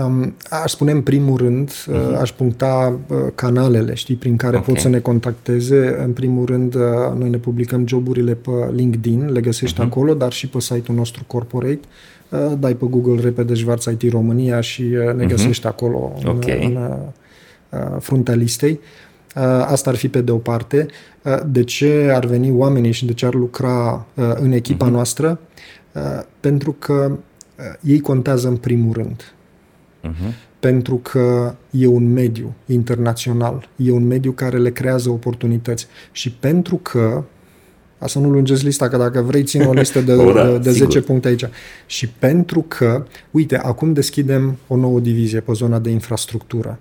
Um, aș spune în primul rând, uh-huh. aș puncta uh, canalele, știi, prin care okay. pot să ne contacteze. În primul rând, uh, noi ne publicăm joburile pe LinkedIn, le găsești uh-huh. acolo, dar și pe site-ul nostru corporate. Uh, dai pe Google repede Șvarța IT România și uh, ne uh-huh. găsești acolo okay. în, în uh, fruntea listei. Uh, asta ar fi pe de o parte. Uh, de ce ar veni oamenii și de ce ar lucra uh, în echipa uh-huh. noastră? Uh, pentru că uh, ei contează în primul rând uh-huh. pentru că e un mediu internațional, e un mediu care le creează oportunități și pentru că ca să nu lungesc lista, că dacă vrei țin o listă de, o, da, de, de 10 puncte aici. Și pentru că, uite, acum deschidem o nouă divizie pe zona de infrastructură.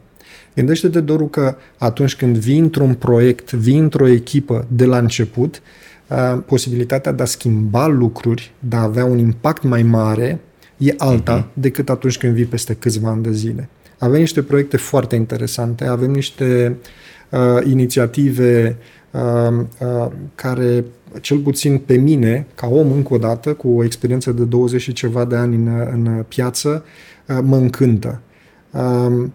Gândește-te, Doru, că atunci când vii într-un proiect, vii într-o echipă de la început, uh, posibilitatea de a schimba lucruri, de a avea un impact mai mare, e alta uh-huh. decât atunci când vii peste câțiva ani de zile. Avem niște proiecte foarte interesante, avem niște uh, inițiative uh, uh, care, cel puțin pe mine, ca om încă o dată, cu o experiență de 20 și ceva de ani în, în piață, uh, mă încântă. Uh,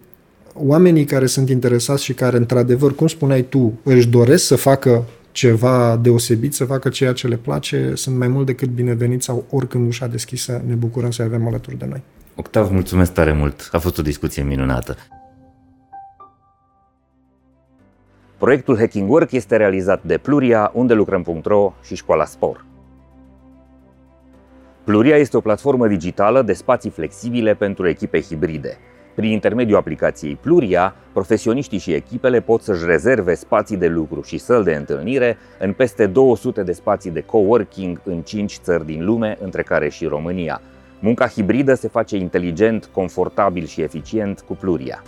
oamenii care sunt interesați și care, într-adevăr, cum spuneai tu, își doresc să facă ceva deosebit, să facă ceea ce le place, sunt mai mult decât bineveniți sau oricând ușa deschisă, ne bucurăm să avem alături de noi. Octav, mulțumesc tare mult. A fost o discuție minunată. Proiectul Hacking Work este realizat de Pluria, unde lucrăm.ro și Școala Spor. Pluria este o platformă digitală de spații flexibile pentru echipe hibride. Prin intermediul aplicației Pluria, profesioniștii și echipele pot să-și rezerve spații de lucru și săl de întâlnire în peste 200 de spații de coworking în 5 țări din lume, între care și România. Munca hibridă se face inteligent, confortabil și eficient cu Pluria.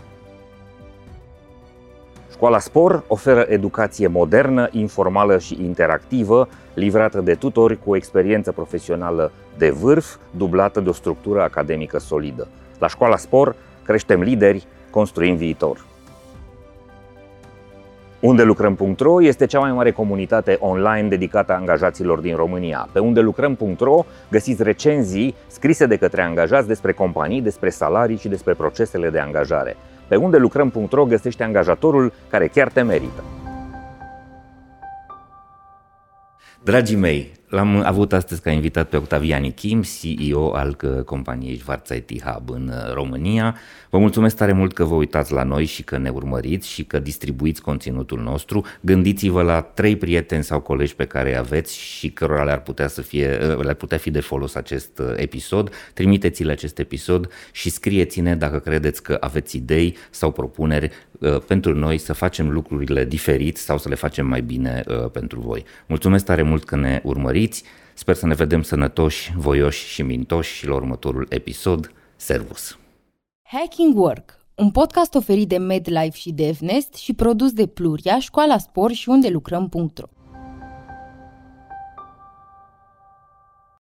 Școala Spor oferă educație modernă, informală și interactivă, livrată de tutori cu o experiență profesională de vârf, dublată de o structură academică solidă. La Școala Spor creștem lideri, construim viitor. Unde lucrăm.ro este cea mai mare comunitate online dedicată angajaților din România. Pe unde lucrăm.ro găsiți recenzii scrise de către angajați despre companii, despre salarii și despre procesele de angajare. Pe unde lucrăm.ro găsește angajatorul care chiar te merită. Dragii mei, L-am avut astăzi ca invitat pe Octavian Kim, CEO al uh, companiei Schwarz IT Hub în uh, România. Vă mulțumesc tare mult că vă uitați la noi și că ne urmăriți și că distribuiți conținutul nostru. Gândiți-vă la trei prieteni sau colegi pe care îi aveți și cărora le-ar putea, să fie, uh, le-ar putea fi de folos acest episod. Trimiteți-le acest episod și scrieți-ne dacă credeți că aveți idei sau propuneri pentru noi să facem lucrurile diferit sau să le facem mai bine pentru voi. Mulțumesc tare mult că ne urmăriți urmăriți. Sper să ne vedem sănătoși, voioși și mintoși și la următorul episod. Servus! Hacking Work, un podcast oferit de MedLife și DevNest și produs de Pluria, Școala Spor și unde lucrăm.ro